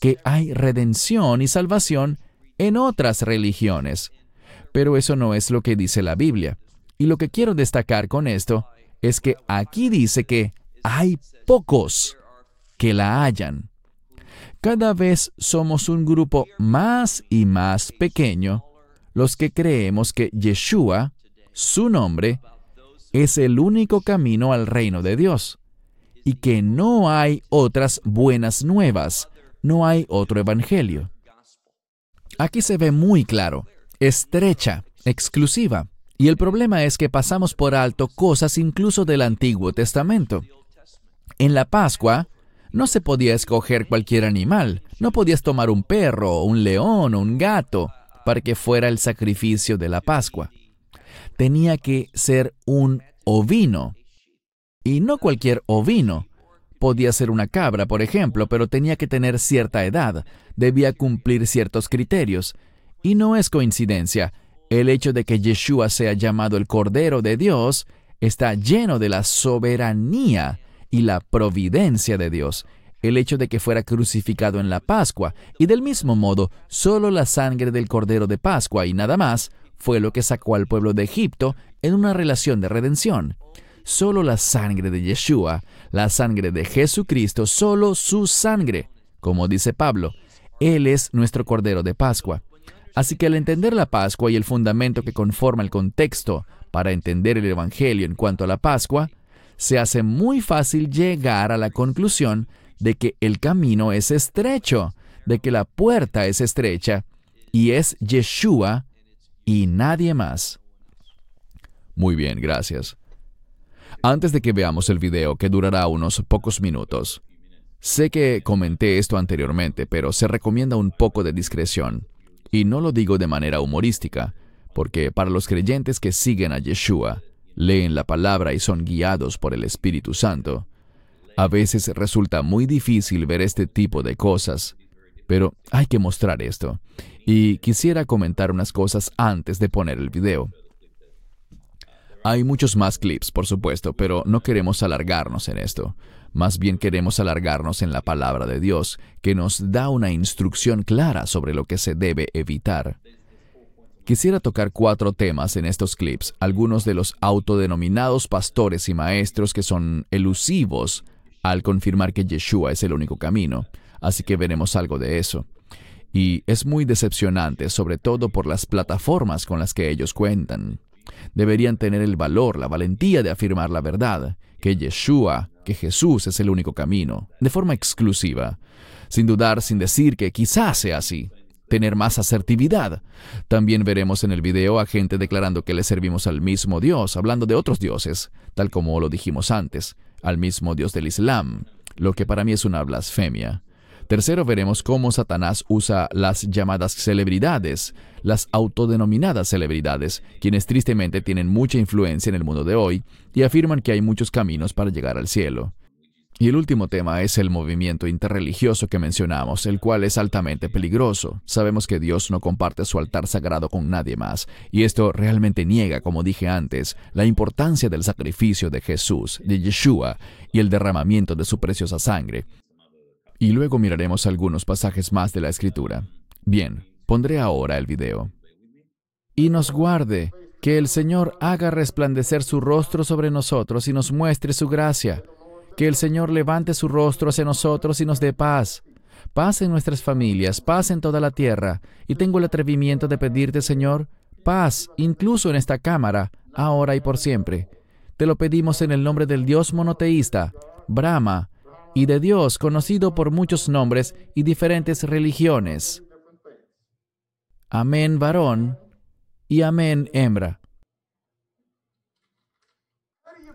que hay redención y salvación en otras religiones. Pero eso no es lo que dice la Biblia. Y lo que quiero destacar con esto es que aquí dice que hay pocos que la hayan. Cada vez somos un grupo más y más pequeño los que creemos que Yeshua, su nombre, es el único camino al reino de Dios y que no hay otras buenas nuevas, no hay otro evangelio. Aquí se ve muy claro, estrecha, exclusiva, y el problema es que pasamos por alto cosas incluso del Antiguo Testamento. En la Pascua, no se podía escoger cualquier animal, no podías tomar un perro, un león o un gato para que fuera el sacrificio de la Pascua. Tenía que ser un ovino. Y no cualquier ovino. Podía ser una cabra, por ejemplo, pero tenía que tener cierta edad, debía cumplir ciertos criterios. Y no es coincidencia, el hecho de que Yeshua sea llamado el Cordero de Dios está lleno de la soberanía y la providencia de Dios. El hecho de que fuera crucificado en la Pascua y del mismo modo, solo la sangre del Cordero de Pascua y nada más fue lo que sacó al pueblo de Egipto en una relación de redención. Solo la sangre de Yeshua, la sangre de Jesucristo, solo su sangre. Como dice Pablo, Él es nuestro Cordero de Pascua. Así que al entender la Pascua y el fundamento que conforma el contexto para entender el Evangelio en cuanto a la Pascua, se hace muy fácil llegar a la conclusión de que el camino es estrecho, de que la puerta es estrecha, y es Yeshua y nadie más. Muy bien, gracias. Antes de que veamos el video, que durará unos pocos minutos, sé que comenté esto anteriormente, pero se recomienda un poco de discreción. Y no lo digo de manera humorística, porque para los creyentes que siguen a Yeshua, leen la palabra y son guiados por el Espíritu Santo. A veces resulta muy difícil ver este tipo de cosas, pero hay que mostrar esto. Y quisiera comentar unas cosas antes de poner el video. Hay muchos más clips, por supuesto, pero no queremos alargarnos en esto. Más bien queremos alargarnos en la palabra de Dios, que nos da una instrucción clara sobre lo que se debe evitar. Quisiera tocar cuatro temas en estos clips, algunos de los autodenominados pastores y maestros que son elusivos al confirmar que Yeshua es el único camino, así que veremos algo de eso. Y es muy decepcionante, sobre todo por las plataformas con las que ellos cuentan. Deberían tener el valor, la valentía de afirmar la verdad, que Yeshua, que Jesús es el único camino, de forma exclusiva, sin dudar, sin decir que quizás sea así tener más asertividad. También veremos en el video a gente declarando que le servimos al mismo Dios, hablando de otros dioses, tal como lo dijimos antes, al mismo Dios del Islam, lo que para mí es una blasfemia. Tercero, veremos cómo Satanás usa las llamadas celebridades, las autodenominadas celebridades, quienes tristemente tienen mucha influencia en el mundo de hoy y afirman que hay muchos caminos para llegar al cielo. Y el último tema es el movimiento interreligioso que mencionamos, el cual es altamente peligroso. Sabemos que Dios no comparte su altar sagrado con nadie más, y esto realmente niega, como dije antes, la importancia del sacrificio de Jesús, de Yeshua, y el derramamiento de su preciosa sangre. Y luego miraremos algunos pasajes más de la Escritura. Bien, pondré ahora el video. Y nos guarde Que el Señor haga resplandecer su rostro sobre nosotros y nos muestre su gracia. Que el Señor levante su rostro hacia nosotros y nos dé paz. Paz en nuestras familias, paz en toda la tierra. Y tengo el atrevimiento de pedirte, Señor, paz incluso en esta cámara, ahora y por siempre. Te lo pedimos en el nombre del Dios monoteísta, Brahma, y de Dios conocido por muchos nombres y diferentes religiones. Amén varón y amén hembra.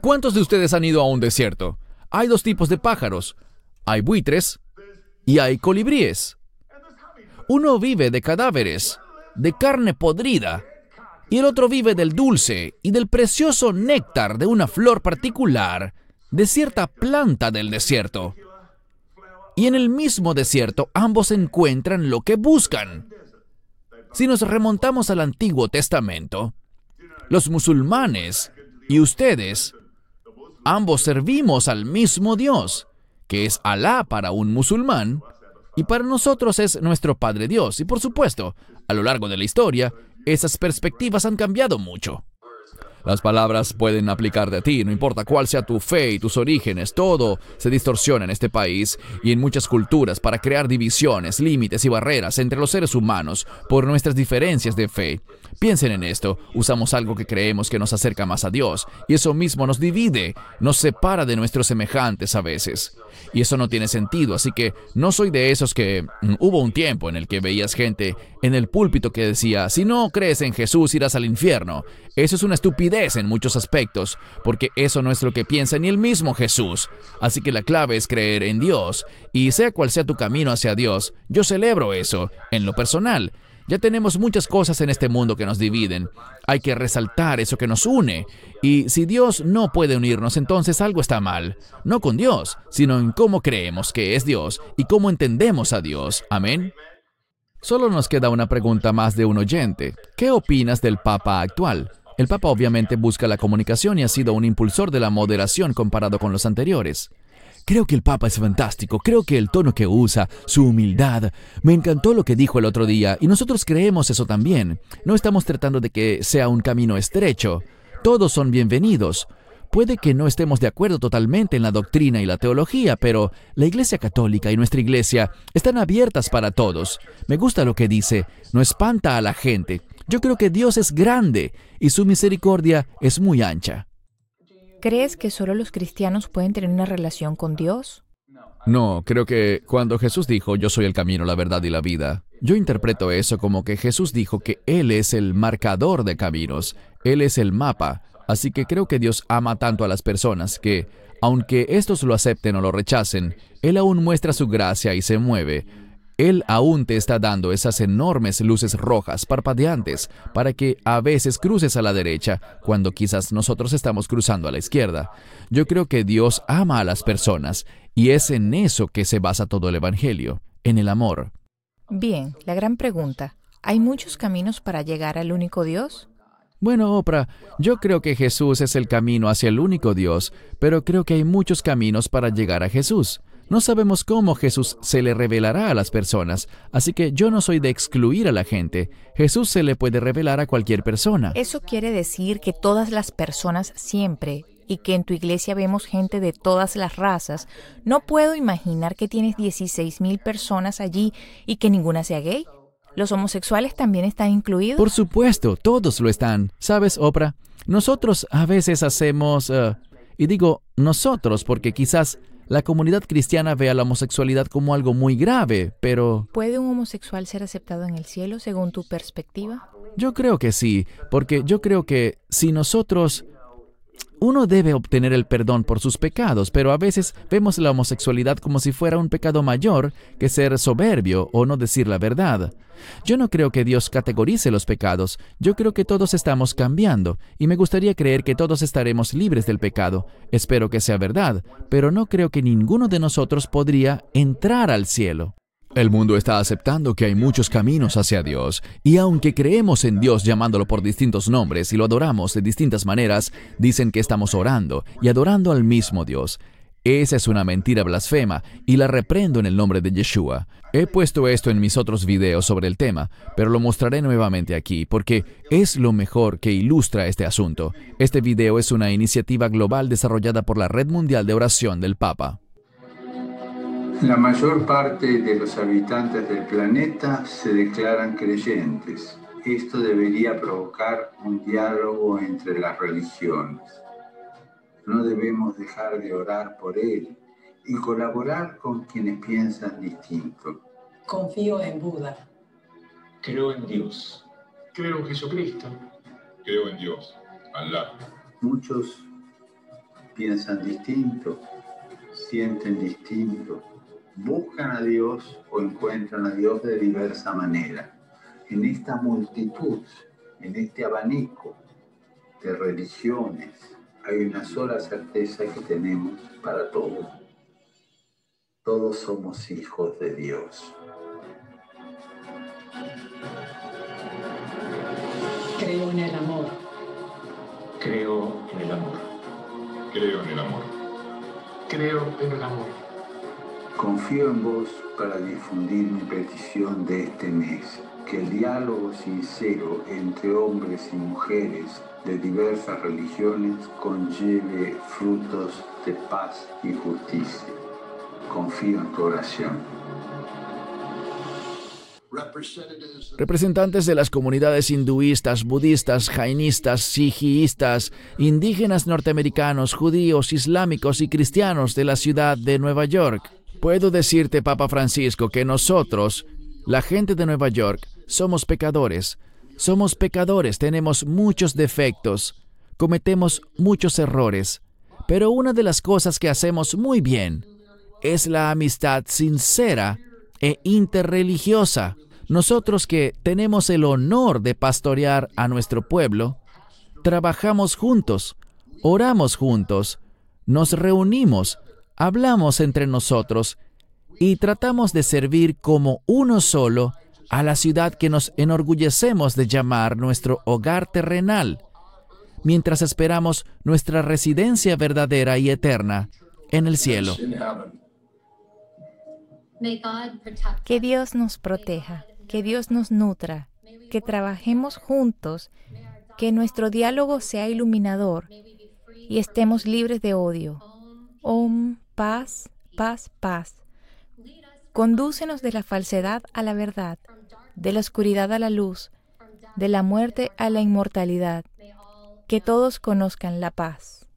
¿Cuántos de ustedes han ido a un desierto? Hay dos tipos de pájaros. Hay buitres y hay colibríes. Uno vive de cadáveres, de carne podrida, y el otro vive del dulce y del precioso néctar de una flor particular, de cierta planta del desierto. Y en el mismo desierto ambos encuentran lo que buscan. Si nos remontamos al Antiguo Testamento, los musulmanes y ustedes, ambos servimos al mismo Dios, que es Alá para un musulmán, y para nosotros es nuestro Padre Dios. Y por supuesto, a lo largo de la historia, esas perspectivas han cambiado mucho. Las palabras pueden aplicar de ti, no importa cuál sea tu fe y tus orígenes, todo se distorsiona en este país y en muchas culturas para crear divisiones, límites y barreras entre los seres humanos por nuestras diferencias de fe. Piensen en esto, usamos algo que creemos que nos acerca más a Dios y eso mismo nos divide, nos separa de nuestros semejantes a veces. Y eso no tiene sentido, así que no soy de esos que mm, hubo un tiempo en el que veías gente en el púlpito que decía, si no crees en Jesús irás al infierno. Eso es una estupidez en muchos aspectos, porque eso no es lo que piensa ni el mismo Jesús. Así que la clave es creer en Dios, y sea cual sea tu camino hacia Dios, yo celebro eso, en lo personal. Ya tenemos muchas cosas en este mundo que nos dividen. Hay que resaltar eso que nos une. Y si Dios no puede unirnos, entonces algo está mal. No con Dios, sino en cómo creemos que es Dios y cómo entendemos a Dios. Amén. Solo nos queda una pregunta más de un oyente. ¿Qué opinas del Papa actual? El Papa obviamente busca la comunicación y ha sido un impulsor de la moderación comparado con los anteriores. Creo que el Papa es fantástico, creo que el tono que usa, su humildad, me encantó lo que dijo el otro día y nosotros creemos eso también. No estamos tratando de que sea un camino estrecho. Todos son bienvenidos. Puede que no estemos de acuerdo totalmente en la doctrina y la teología, pero la Iglesia Católica y nuestra Iglesia están abiertas para todos. Me gusta lo que dice, no espanta a la gente. Yo creo que Dios es grande y su misericordia es muy ancha. ¿Crees que solo los cristianos pueden tener una relación con Dios? No, creo que cuando Jesús dijo, yo soy el camino, la verdad y la vida, yo interpreto eso como que Jesús dijo que Él es el marcador de caminos, Él es el mapa, así que creo que Dios ama tanto a las personas que, aunque estos lo acepten o lo rechacen, Él aún muestra su gracia y se mueve, él aún te está dando esas enormes luces rojas parpadeantes para que a veces cruces a la derecha cuando quizás nosotros estamos cruzando a la izquierda. Yo creo que Dios ama a las personas y es en eso que se basa todo el Evangelio, en el amor. Bien, la gran pregunta. ¿Hay muchos caminos para llegar al único Dios? Bueno, Oprah, yo creo que Jesús es el camino hacia el único Dios, pero creo que hay muchos caminos para llegar a Jesús. No sabemos cómo Jesús se le revelará a las personas, así que yo no soy de excluir a la gente. Jesús se le puede revelar a cualquier persona. Eso quiere decir que todas las personas siempre, y que en tu iglesia vemos gente de todas las razas, no puedo imaginar que tienes 16 mil personas allí y que ninguna sea gay. ¿Los homosexuales también están incluidos? Por supuesto, todos lo están. ¿Sabes, Oprah? Nosotros a veces hacemos... Eh, y digo nosotros porque quizás la comunidad cristiana ve a la homosexualidad como algo muy grave, pero... ¿Puede un homosexual ser aceptado en el cielo según tu perspectiva? Yo creo que sí, porque yo creo que si nosotros... Uno debe obtener el perdón por sus pecados, pero a veces vemos la homosexualidad como si fuera un pecado mayor que ser soberbio o no decir la verdad. Yo no creo que Dios categorice los pecados, yo creo que todos estamos cambiando, y me gustaría creer que todos estaremos libres del pecado. Espero que sea verdad, pero no creo que ninguno de nosotros podría entrar al cielo. El mundo está aceptando que hay muchos caminos hacia Dios, y aunque creemos en Dios llamándolo por distintos nombres y lo adoramos de distintas maneras, dicen que estamos orando y adorando al mismo Dios. Esa es una mentira blasfema y la reprendo en el nombre de Yeshua. He puesto esto en mis otros videos sobre el tema, pero lo mostraré nuevamente aquí porque es lo mejor que ilustra este asunto. Este video es una iniciativa global desarrollada por la Red Mundial de Oración del Papa. La mayor parte de los habitantes del planeta se declaran creyentes. Esto debería provocar un diálogo entre las religiones no debemos dejar de orar por Él y colaborar con quienes piensan distinto. Confío en Buda. Creo en Dios. Creo en Jesucristo. Creo en Dios. Allah. Muchos piensan distinto, sienten distinto, buscan a Dios o encuentran a Dios de diversa manera. En esta multitud, en este abanico de religiones, hay una sola certeza que tenemos para todos. Todos somos hijos de Dios. Creo en el amor. Creo en el amor. Creo en el amor. Creo en el amor. Confío en vos para difundir mi petición de este mes, que el diálogo sincero entre hombres y mujeres de diversas religiones conlleve frutos de paz y justicia. Confío en tu oración. Representantes de las comunidades hinduistas, budistas, jainistas, sijiistas, indígenas norteamericanos, judíos, islámicos y cristianos de la ciudad de Nueva York. Puedo decirte, Papa Francisco, que nosotros, la gente de Nueva York, somos pecadores, somos pecadores, tenemos muchos defectos, cometemos muchos errores, pero una de las cosas que hacemos muy bien es la amistad sincera e interreligiosa. Nosotros que tenemos el honor de pastorear a nuestro pueblo, trabajamos juntos, oramos juntos, nos reunimos, hablamos entre nosotros y tratamos de servir como uno solo a la ciudad que nos enorgullecemos de llamar nuestro hogar terrenal, mientras esperamos nuestra residencia verdadera y eterna en el cielo. Que Dios nos proteja, que Dios nos nutra, que trabajemos juntos, que nuestro diálogo sea iluminador y estemos libres de odio. Om, paz, paz, paz. Condúcenos de la falsedad a la verdad de la oscuridad a la luz, de la muerte a la inmortalidad, que todos conozcan la paz.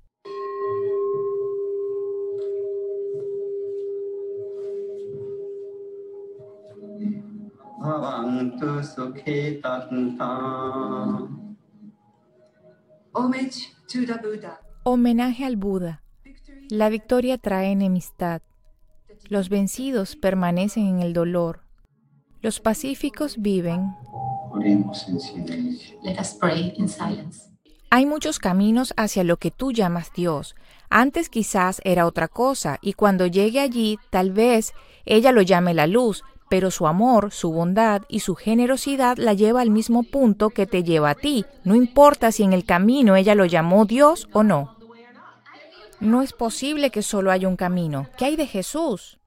Homenaje al Buda. La victoria trae enemistad. Los vencidos permanecen en el dolor. Los pacíficos viven. Oremos en silencio. Let us pray in silence. Hay muchos caminos hacia lo que tú llamas Dios. Antes quizás era otra cosa y cuando llegue allí tal vez ella lo llame la luz, pero su amor, su bondad y su generosidad la lleva al mismo punto que te lleva a ti. No importa si en el camino ella lo llamó Dios o no. No es posible que solo haya un camino. ¿Qué hay de Jesús?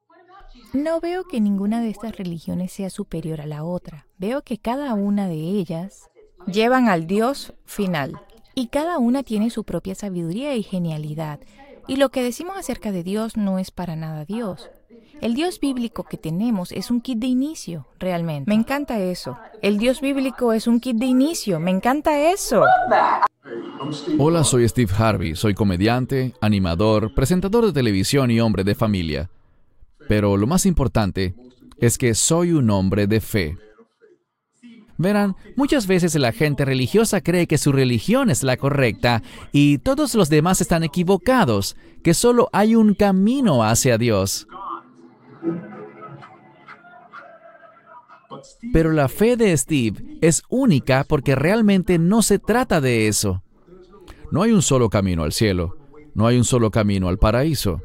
No veo que ninguna de estas religiones sea superior a la otra. Veo que cada una de ellas llevan al Dios final. Y cada una tiene su propia sabiduría y genialidad. Y lo que decimos acerca de Dios no es para nada Dios. El Dios bíblico que tenemos es un kit de inicio, realmente. Me encanta eso. El Dios bíblico es un kit de inicio. Me encanta eso. Hola, soy Steve Harvey. Soy comediante, animador, presentador de televisión y hombre de familia. Pero lo más importante es que soy un hombre de fe. Verán, muchas veces la gente religiosa cree que su religión es la correcta y todos los demás están equivocados, que solo hay un camino hacia Dios. Pero la fe de Steve es única porque realmente no se trata de eso. No hay un solo camino al cielo, no hay un solo camino al paraíso.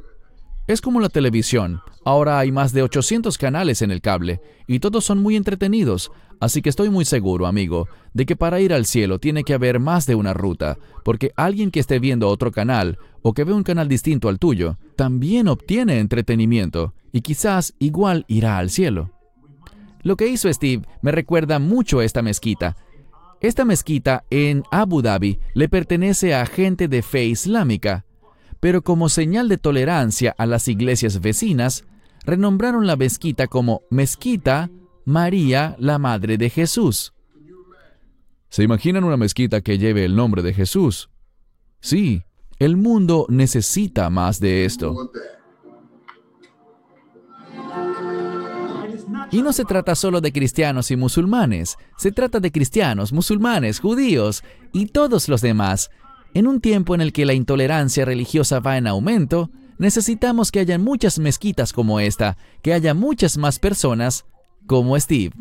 Es como la televisión. Ahora hay más de 800 canales en el cable y todos son muy entretenidos. Así que estoy muy seguro, amigo, de que para ir al cielo tiene que haber más de una ruta, porque alguien que esté viendo otro canal o que ve un canal distinto al tuyo, también obtiene entretenimiento y quizás igual irá al cielo. Lo que hizo Steve me recuerda mucho a esta mezquita. Esta mezquita en Abu Dhabi le pertenece a gente de fe islámica, pero como señal de tolerancia a las iglesias vecinas, renombraron la mezquita como Mezquita María, la Madre de Jesús. ¿Se imaginan una mezquita que lleve el nombre de Jesús? Sí, el mundo necesita más de esto. Y no se trata solo de cristianos y musulmanes, se trata de cristianos, musulmanes, judíos y todos los demás. En un tiempo en el que la intolerancia religiosa va en aumento, necesitamos que haya muchas mezquitas como esta, que haya muchas más personas como Steve.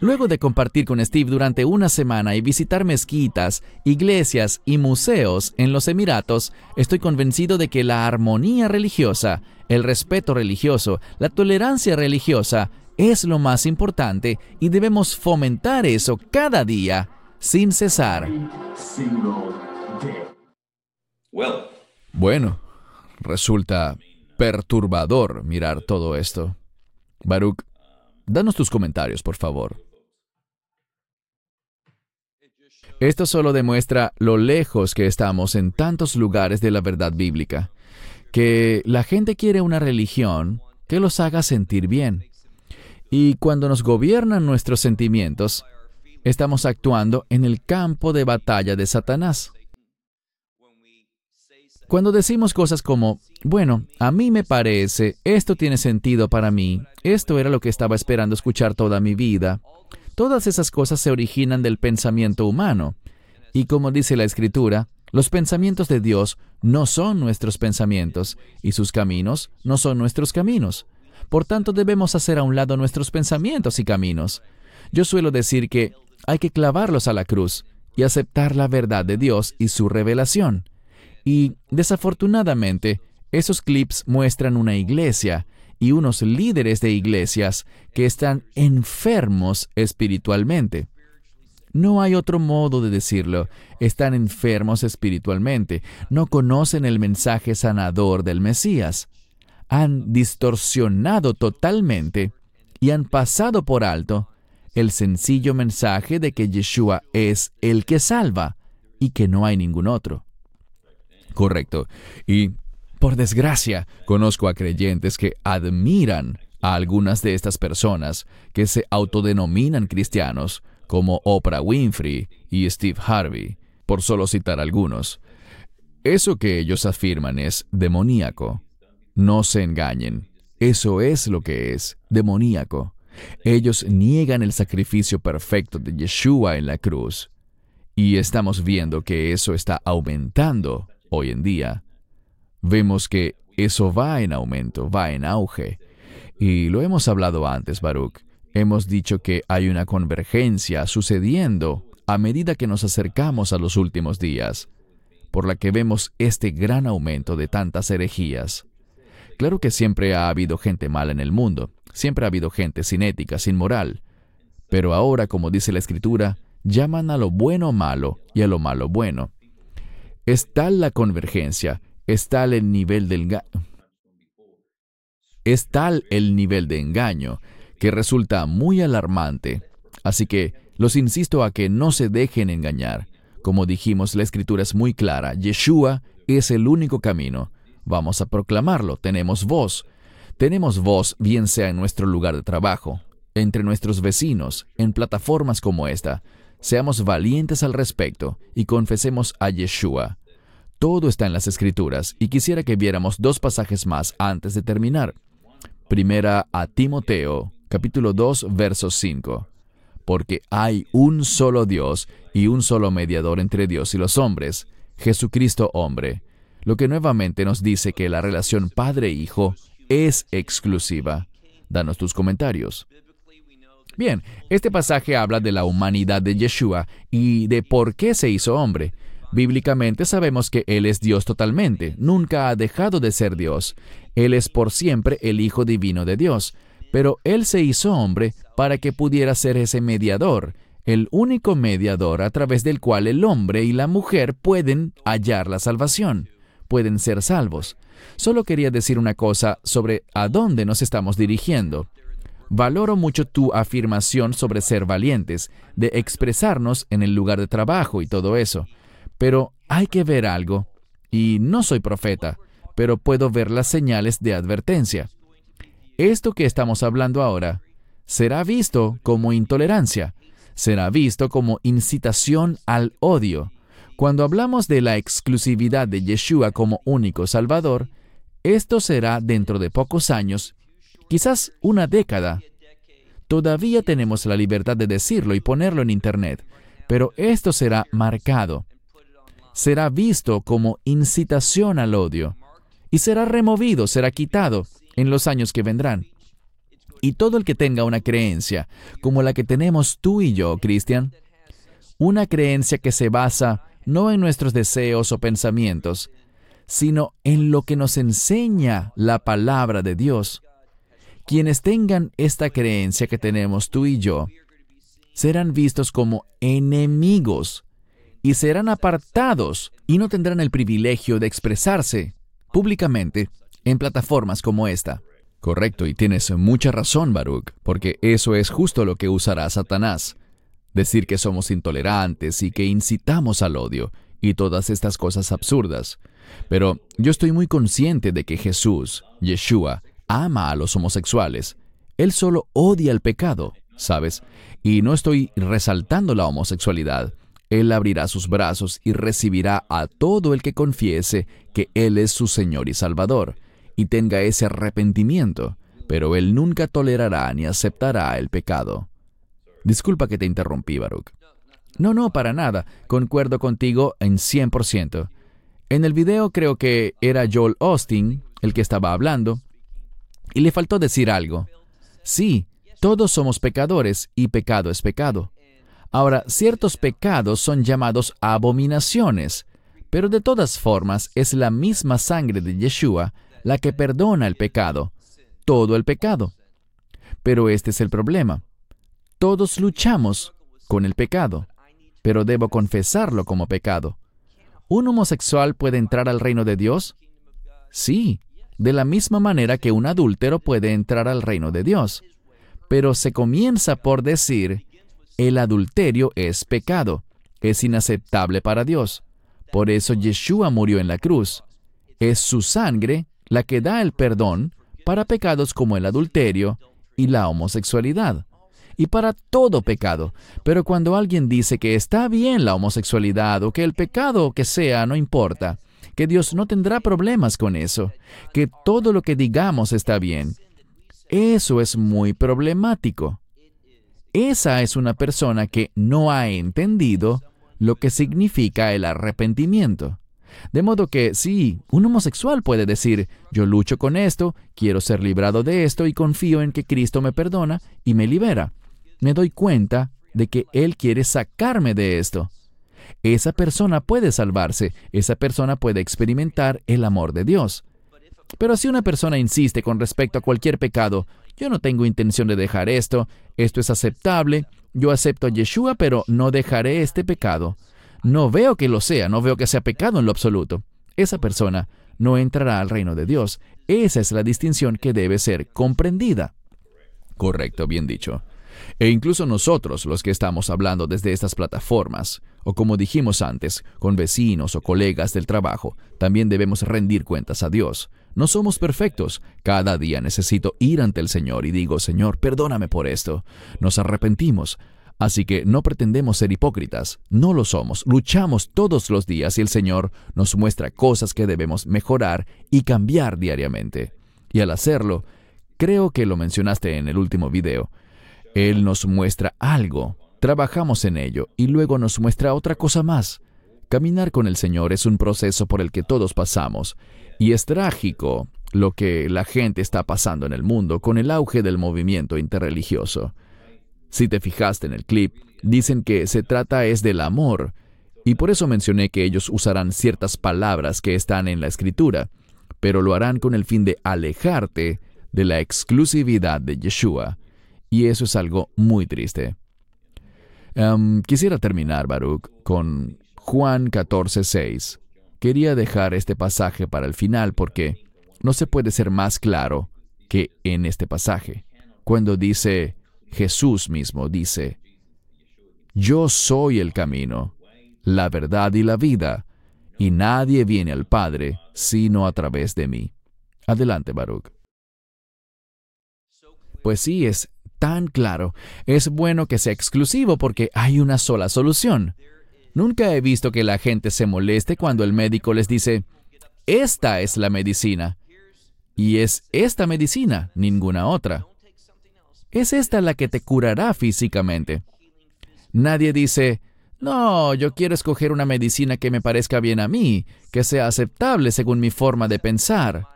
Luego de compartir con Steve durante una semana y visitar mezquitas, iglesias y museos en los Emiratos, estoy convencido de que la armonía religiosa, el respeto religioso, la tolerancia religiosa es lo más importante y debemos fomentar eso cada día sin cesar. Bueno, resulta perturbador mirar todo esto. Baruch, danos tus comentarios, por favor. Esto solo demuestra lo lejos que estamos en tantos lugares de la verdad bíblica, que la gente quiere una religión que los haga sentir bien. Y cuando nos gobiernan nuestros sentimientos, estamos actuando en el campo de batalla de Satanás. Cuando decimos cosas como, bueno, a mí me parece, esto tiene sentido para mí, esto era lo que estaba esperando escuchar toda mi vida, todas esas cosas se originan del pensamiento humano. Y como dice la Escritura, los pensamientos de Dios no son nuestros pensamientos, y sus caminos no son nuestros caminos. Por tanto, debemos hacer a un lado nuestros pensamientos y caminos. Yo suelo decir que hay que clavarlos a la cruz y aceptar la verdad de Dios y su revelación. Y desafortunadamente, esos clips muestran una iglesia y unos líderes de iglesias que están enfermos espiritualmente. No hay otro modo de decirlo. Están enfermos espiritualmente. No conocen el mensaje sanador del Mesías. Han distorsionado totalmente y han pasado por alto el sencillo mensaje de que Yeshua es el que salva y que no hay ningún otro. Correcto. Y, por desgracia, conozco a creyentes que admiran a algunas de estas personas que se autodenominan cristianos, como Oprah Winfrey y Steve Harvey, por solo citar algunos. Eso que ellos afirman es demoníaco. No se engañen. Eso es lo que es, demoníaco. Ellos niegan el sacrificio perfecto de Yeshua en la cruz. Y estamos viendo que eso está aumentando hoy en día. Vemos que eso va en aumento, va en auge. Y lo hemos hablado antes, Baruch. Hemos dicho que hay una convergencia sucediendo a medida que nos acercamos a los últimos días, por la que vemos este gran aumento de tantas herejías. Claro que siempre ha habido gente mala en el mundo, siempre ha habido gente sin ética, sin moral, pero ahora, como dice la Escritura, llaman a lo bueno malo y a lo malo bueno. Es tal la convergencia, es tal el nivel del es tal el nivel de engaño que resulta muy alarmante. Así que los insisto a que no se dejen engañar. Como dijimos, la escritura es muy clara. Yeshua es el único camino. Vamos a proclamarlo. Tenemos voz. Tenemos voz bien sea en nuestro lugar de trabajo, entre nuestros vecinos, en plataformas como esta. Seamos valientes al respecto y confesemos a Yeshua. Todo está en las escrituras y quisiera que viéramos dos pasajes más antes de terminar. Primera a Timoteo, capítulo 2, verso 5. Porque hay un solo Dios y un solo mediador entre Dios y los hombres, Jesucristo hombre, lo que nuevamente nos dice que la relación padre-hijo es exclusiva. Danos tus comentarios. Bien, este pasaje habla de la humanidad de Yeshua y de por qué se hizo hombre. Bíblicamente sabemos que Él es Dios totalmente, nunca ha dejado de ser Dios. Él es por siempre el Hijo Divino de Dios, pero Él se hizo hombre para que pudiera ser ese mediador, el único mediador a través del cual el hombre y la mujer pueden hallar la salvación, pueden ser salvos. Solo quería decir una cosa sobre a dónde nos estamos dirigiendo. Valoro mucho tu afirmación sobre ser valientes, de expresarnos en el lugar de trabajo y todo eso. Pero hay que ver algo, y no soy profeta, pero puedo ver las señales de advertencia. Esto que estamos hablando ahora será visto como intolerancia, será visto como incitación al odio. Cuando hablamos de la exclusividad de Yeshua como único Salvador, esto será dentro de pocos años, quizás una década. Todavía tenemos la libertad de decirlo y ponerlo en Internet, pero esto será marcado. Será visto como incitación al odio y será removido, será quitado en los años que vendrán. Y todo el que tenga una creencia como la que tenemos tú y yo, Cristian, una creencia que se basa no en nuestros deseos o pensamientos, sino en lo que nos enseña la palabra de Dios. Quienes tengan esta creencia que tenemos tú y yo, serán vistos como enemigos y serán apartados y no tendrán el privilegio de expresarse públicamente en plataformas como esta. Correcto, y tienes mucha razón, Baruch, porque eso es justo lo que usará Satanás. Decir que somos intolerantes y que incitamos al odio y todas estas cosas absurdas. Pero yo estoy muy consciente de que Jesús, Yeshua, ama a los homosexuales. Él solo odia el pecado, ¿sabes? Y no estoy resaltando la homosexualidad. Él abrirá sus brazos y recibirá a todo el que confiese que Él es su Señor y Salvador y tenga ese arrepentimiento, pero Él nunca tolerará ni aceptará el pecado. Disculpa que te interrumpí, Baruch. No, no, para nada. Concuerdo contigo en 100%. En el video creo que era Joel Austin el que estaba hablando, y le faltó decir algo. Sí, todos somos pecadores y pecado es pecado. Ahora, ciertos pecados son llamados abominaciones, pero de todas formas es la misma sangre de Yeshua la que perdona el pecado, todo el pecado. Pero este es el problema. Todos luchamos con el pecado, pero debo confesarlo como pecado. ¿Un homosexual puede entrar al reino de Dios? Sí, de la misma manera que un adúltero puede entrar al reino de Dios. Pero se comienza por decir, el adulterio es pecado, es inaceptable para Dios. Por eso Yeshua murió en la cruz. Es su sangre la que da el perdón para pecados como el adulterio y la homosexualidad, y para todo pecado. Pero cuando alguien dice que está bien la homosexualidad o que el pecado que sea no importa, que Dios no tendrá problemas con eso, que todo lo que digamos está bien, eso es muy problemático. Esa es una persona que no ha entendido lo que significa el arrepentimiento. De modo que sí, un homosexual puede decir, yo lucho con esto, quiero ser librado de esto y confío en que Cristo me perdona y me libera. Me doy cuenta de que Él quiere sacarme de esto. Esa persona puede salvarse, esa persona puede experimentar el amor de Dios. Pero si una persona insiste con respecto a cualquier pecado, yo no tengo intención de dejar esto, esto es aceptable, yo acepto a Yeshua, pero no dejaré este pecado. No veo que lo sea, no veo que sea pecado en lo absoluto. Esa persona no entrará al reino de Dios. Esa es la distinción que debe ser comprendida. Correcto, bien dicho. E incluso nosotros, los que estamos hablando desde estas plataformas, o como dijimos antes, con vecinos o colegas del trabajo, también debemos rendir cuentas a Dios. No somos perfectos. Cada día necesito ir ante el Señor y digo, Señor, perdóname por esto. Nos arrepentimos. Así que no pretendemos ser hipócritas, no lo somos, luchamos todos los días y el Señor nos muestra cosas que debemos mejorar y cambiar diariamente. Y al hacerlo, creo que lo mencionaste en el último video, Él nos muestra algo, trabajamos en ello y luego nos muestra otra cosa más. Caminar con el Señor es un proceso por el que todos pasamos y es trágico lo que la gente está pasando en el mundo con el auge del movimiento interreligioso. Si te fijaste en el clip, dicen que se trata es del amor, Y por eso mencioné que ellos usarán ciertas palabras que están en la escritura, pero lo harán con el fin de alejarte de la exclusividad de Yeshua. Y eso es algo muy triste. Em, quisiera terminar, Baruch, con Juan 14:6. Quería dejar este pasaje para el final porque no se puede ser más claro que en este pasaje, cuando dice, Jesús mismo dice, Yo soy el camino, la verdad y la vida, y nadie viene al Padre sino a través de mí. Adelante, Baruch. Pues sí, es tan claro. Es bueno que sea exclusivo porque hay una sola solución. Nunca he visto que la gente se moleste cuando el médico les dice, esta es la medicina. Y es esta medicina, ninguna otra. Es esta la que te curará físicamente. Nadie dice, no, yo quiero escoger una medicina que me parezca bien a mí, que sea aceptable según mi forma de pensar.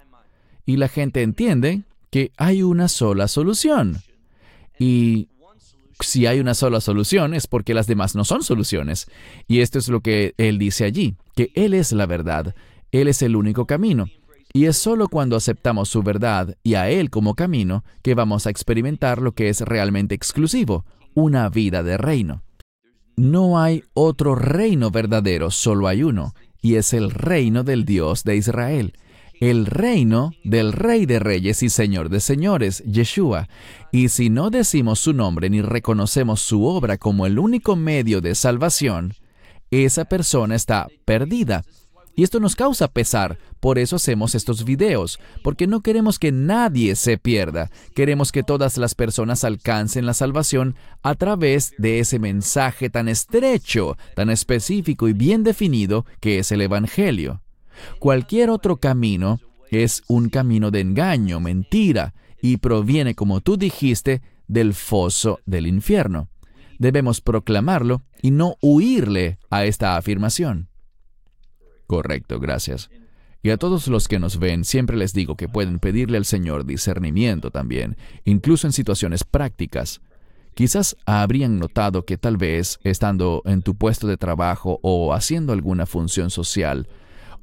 Y la gente entiende que hay una sola solución. Y si hay una sola solución es porque las demás no son soluciones. Y esto es lo que él dice allí, que Él es la verdad, Él es el único camino. Y es solo cuando aceptamos su verdad y a Él como camino que vamos a experimentar lo que es realmente exclusivo, una vida de reino. No hay otro reino verdadero, solo hay uno, y es el reino del Dios de Israel el reino del Rey de Reyes y Señor de Señores, Yeshua. Y si no decimos su nombre ni reconocemos su obra como el único medio de salvación, esa persona está perdida. Y esto nos causa pesar, por eso hacemos estos videos, porque no queremos que nadie se pierda, queremos que todas las personas alcancen la salvación a través de ese mensaje tan estrecho, tan específico y bien definido que es el Evangelio. Cualquier otro camino es un camino de engaño, mentira, y proviene, como tú dijiste, del foso del infierno. Debemos proclamarlo y no huirle a esta afirmación. Correcto, gracias. Y a todos los que nos ven, siempre les digo que pueden pedirle al Señor discernimiento también, incluso en situaciones prácticas. Quizás habrían notado que tal vez, estando en tu puesto de trabajo o haciendo alguna función social,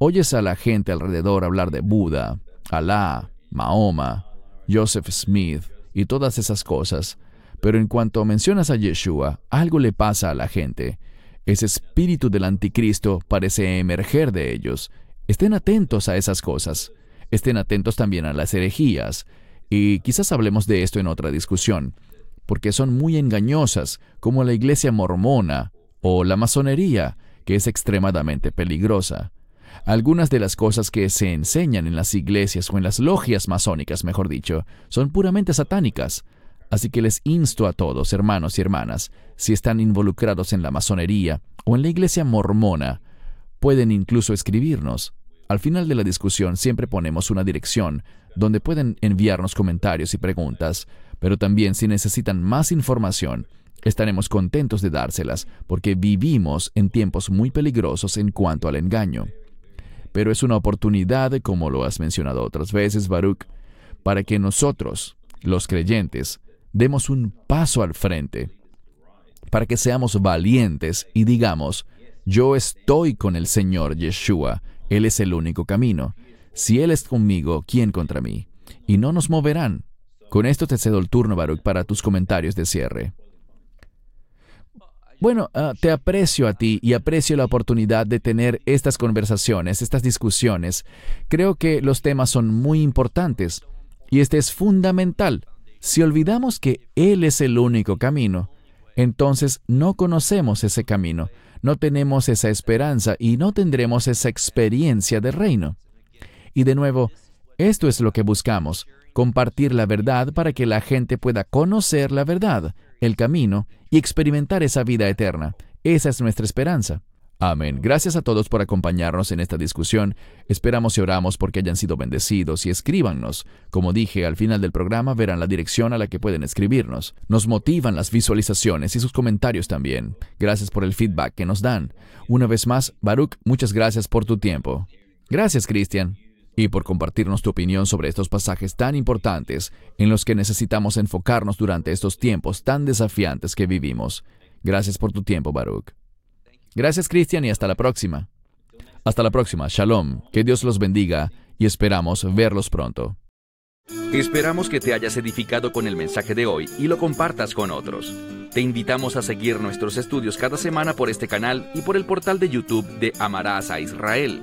Oyes a la gente alrededor hablar de Buda, Alá, Mahoma, Joseph Smith y todas esas cosas, pero en cuanto mencionas a Yeshua, algo le pasa a la gente. Ese espíritu del anticristo parece emerger de ellos. Estén atentos a esas cosas. Estén atentos también a las herejías. Y quizás hablemos de esto en otra discusión, porque son muy engañosas, como la iglesia mormona o la masonería, que es extremadamente peligrosa. Algunas de las cosas que se enseñan en las iglesias o en las logias masónicas, mejor dicho, son puramente satánicas. Así que les insto a todos, hermanos y hermanas, si están involucrados en la masonería o en la iglesia mormona, pueden incluso escribirnos. Al final de la discusión siempre ponemos una dirección donde pueden enviarnos comentarios y preguntas, pero también si necesitan más información, estaremos contentos de dárselas porque vivimos en tiempos muy peligrosos en cuanto al engaño pero es una oportunidad, como lo has mencionado otras veces, Baruch, para que nosotros, los creyentes, demos un paso al frente, para que seamos valientes y digamos, yo estoy con el Señor Yeshua, Él es el único camino. Si Él es conmigo, ¿quién contra mí? Y no nos moverán. Con esto te cedo el turno, Baruch, para tus comentarios de cierre. Bueno, ah, te aprecio a ti y aprecio la oportunidad de tener estas conversaciones, estas discusiones. Creo que los temas son muy importantes y este es fundamental. Si olvidamos que Él es el único camino, entonces no conocemos ese camino, no tenemos esa esperanza y no tendremos esa experiencia de reino. Y de nuevo, esto es lo que buscamos, compartir la verdad para que la gente pueda conocer la verdad, el camino y experimentar esa vida eterna. Esa es nuestra esperanza. Amén. Gracias a todos por acompañarnos en esta discusión. Esperamos y oramos porque hayan sido bendecidos y escríbanos. Como dije, al final del programa verán la dirección a la que pueden escribirnos. Nos motivan las visualizaciones y sus comentarios también. Gracias por el feedback que nos dan. Una vez más, Baruch, muchas gracias por tu tiempo. Gracias, Cristian y por compartirnos tu opinión sobre estos pasajes tan importantes en los que necesitamos enfocarnos durante estos tiempos tan desafiantes que vivimos. Gracias por tu tiempo, Baruch. Gracias, Cristian, y hasta la próxima. Hasta la próxima. Shalom. Que Dios los bendiga y esperamos verlos pronto. Esperamos que te hayas edificado con el mensaje de hoy y lo compartas con otros. Te invitamos a seguir nuestros estudios cada semana por este canal y por el portal de YouTube de Amarás a Israel.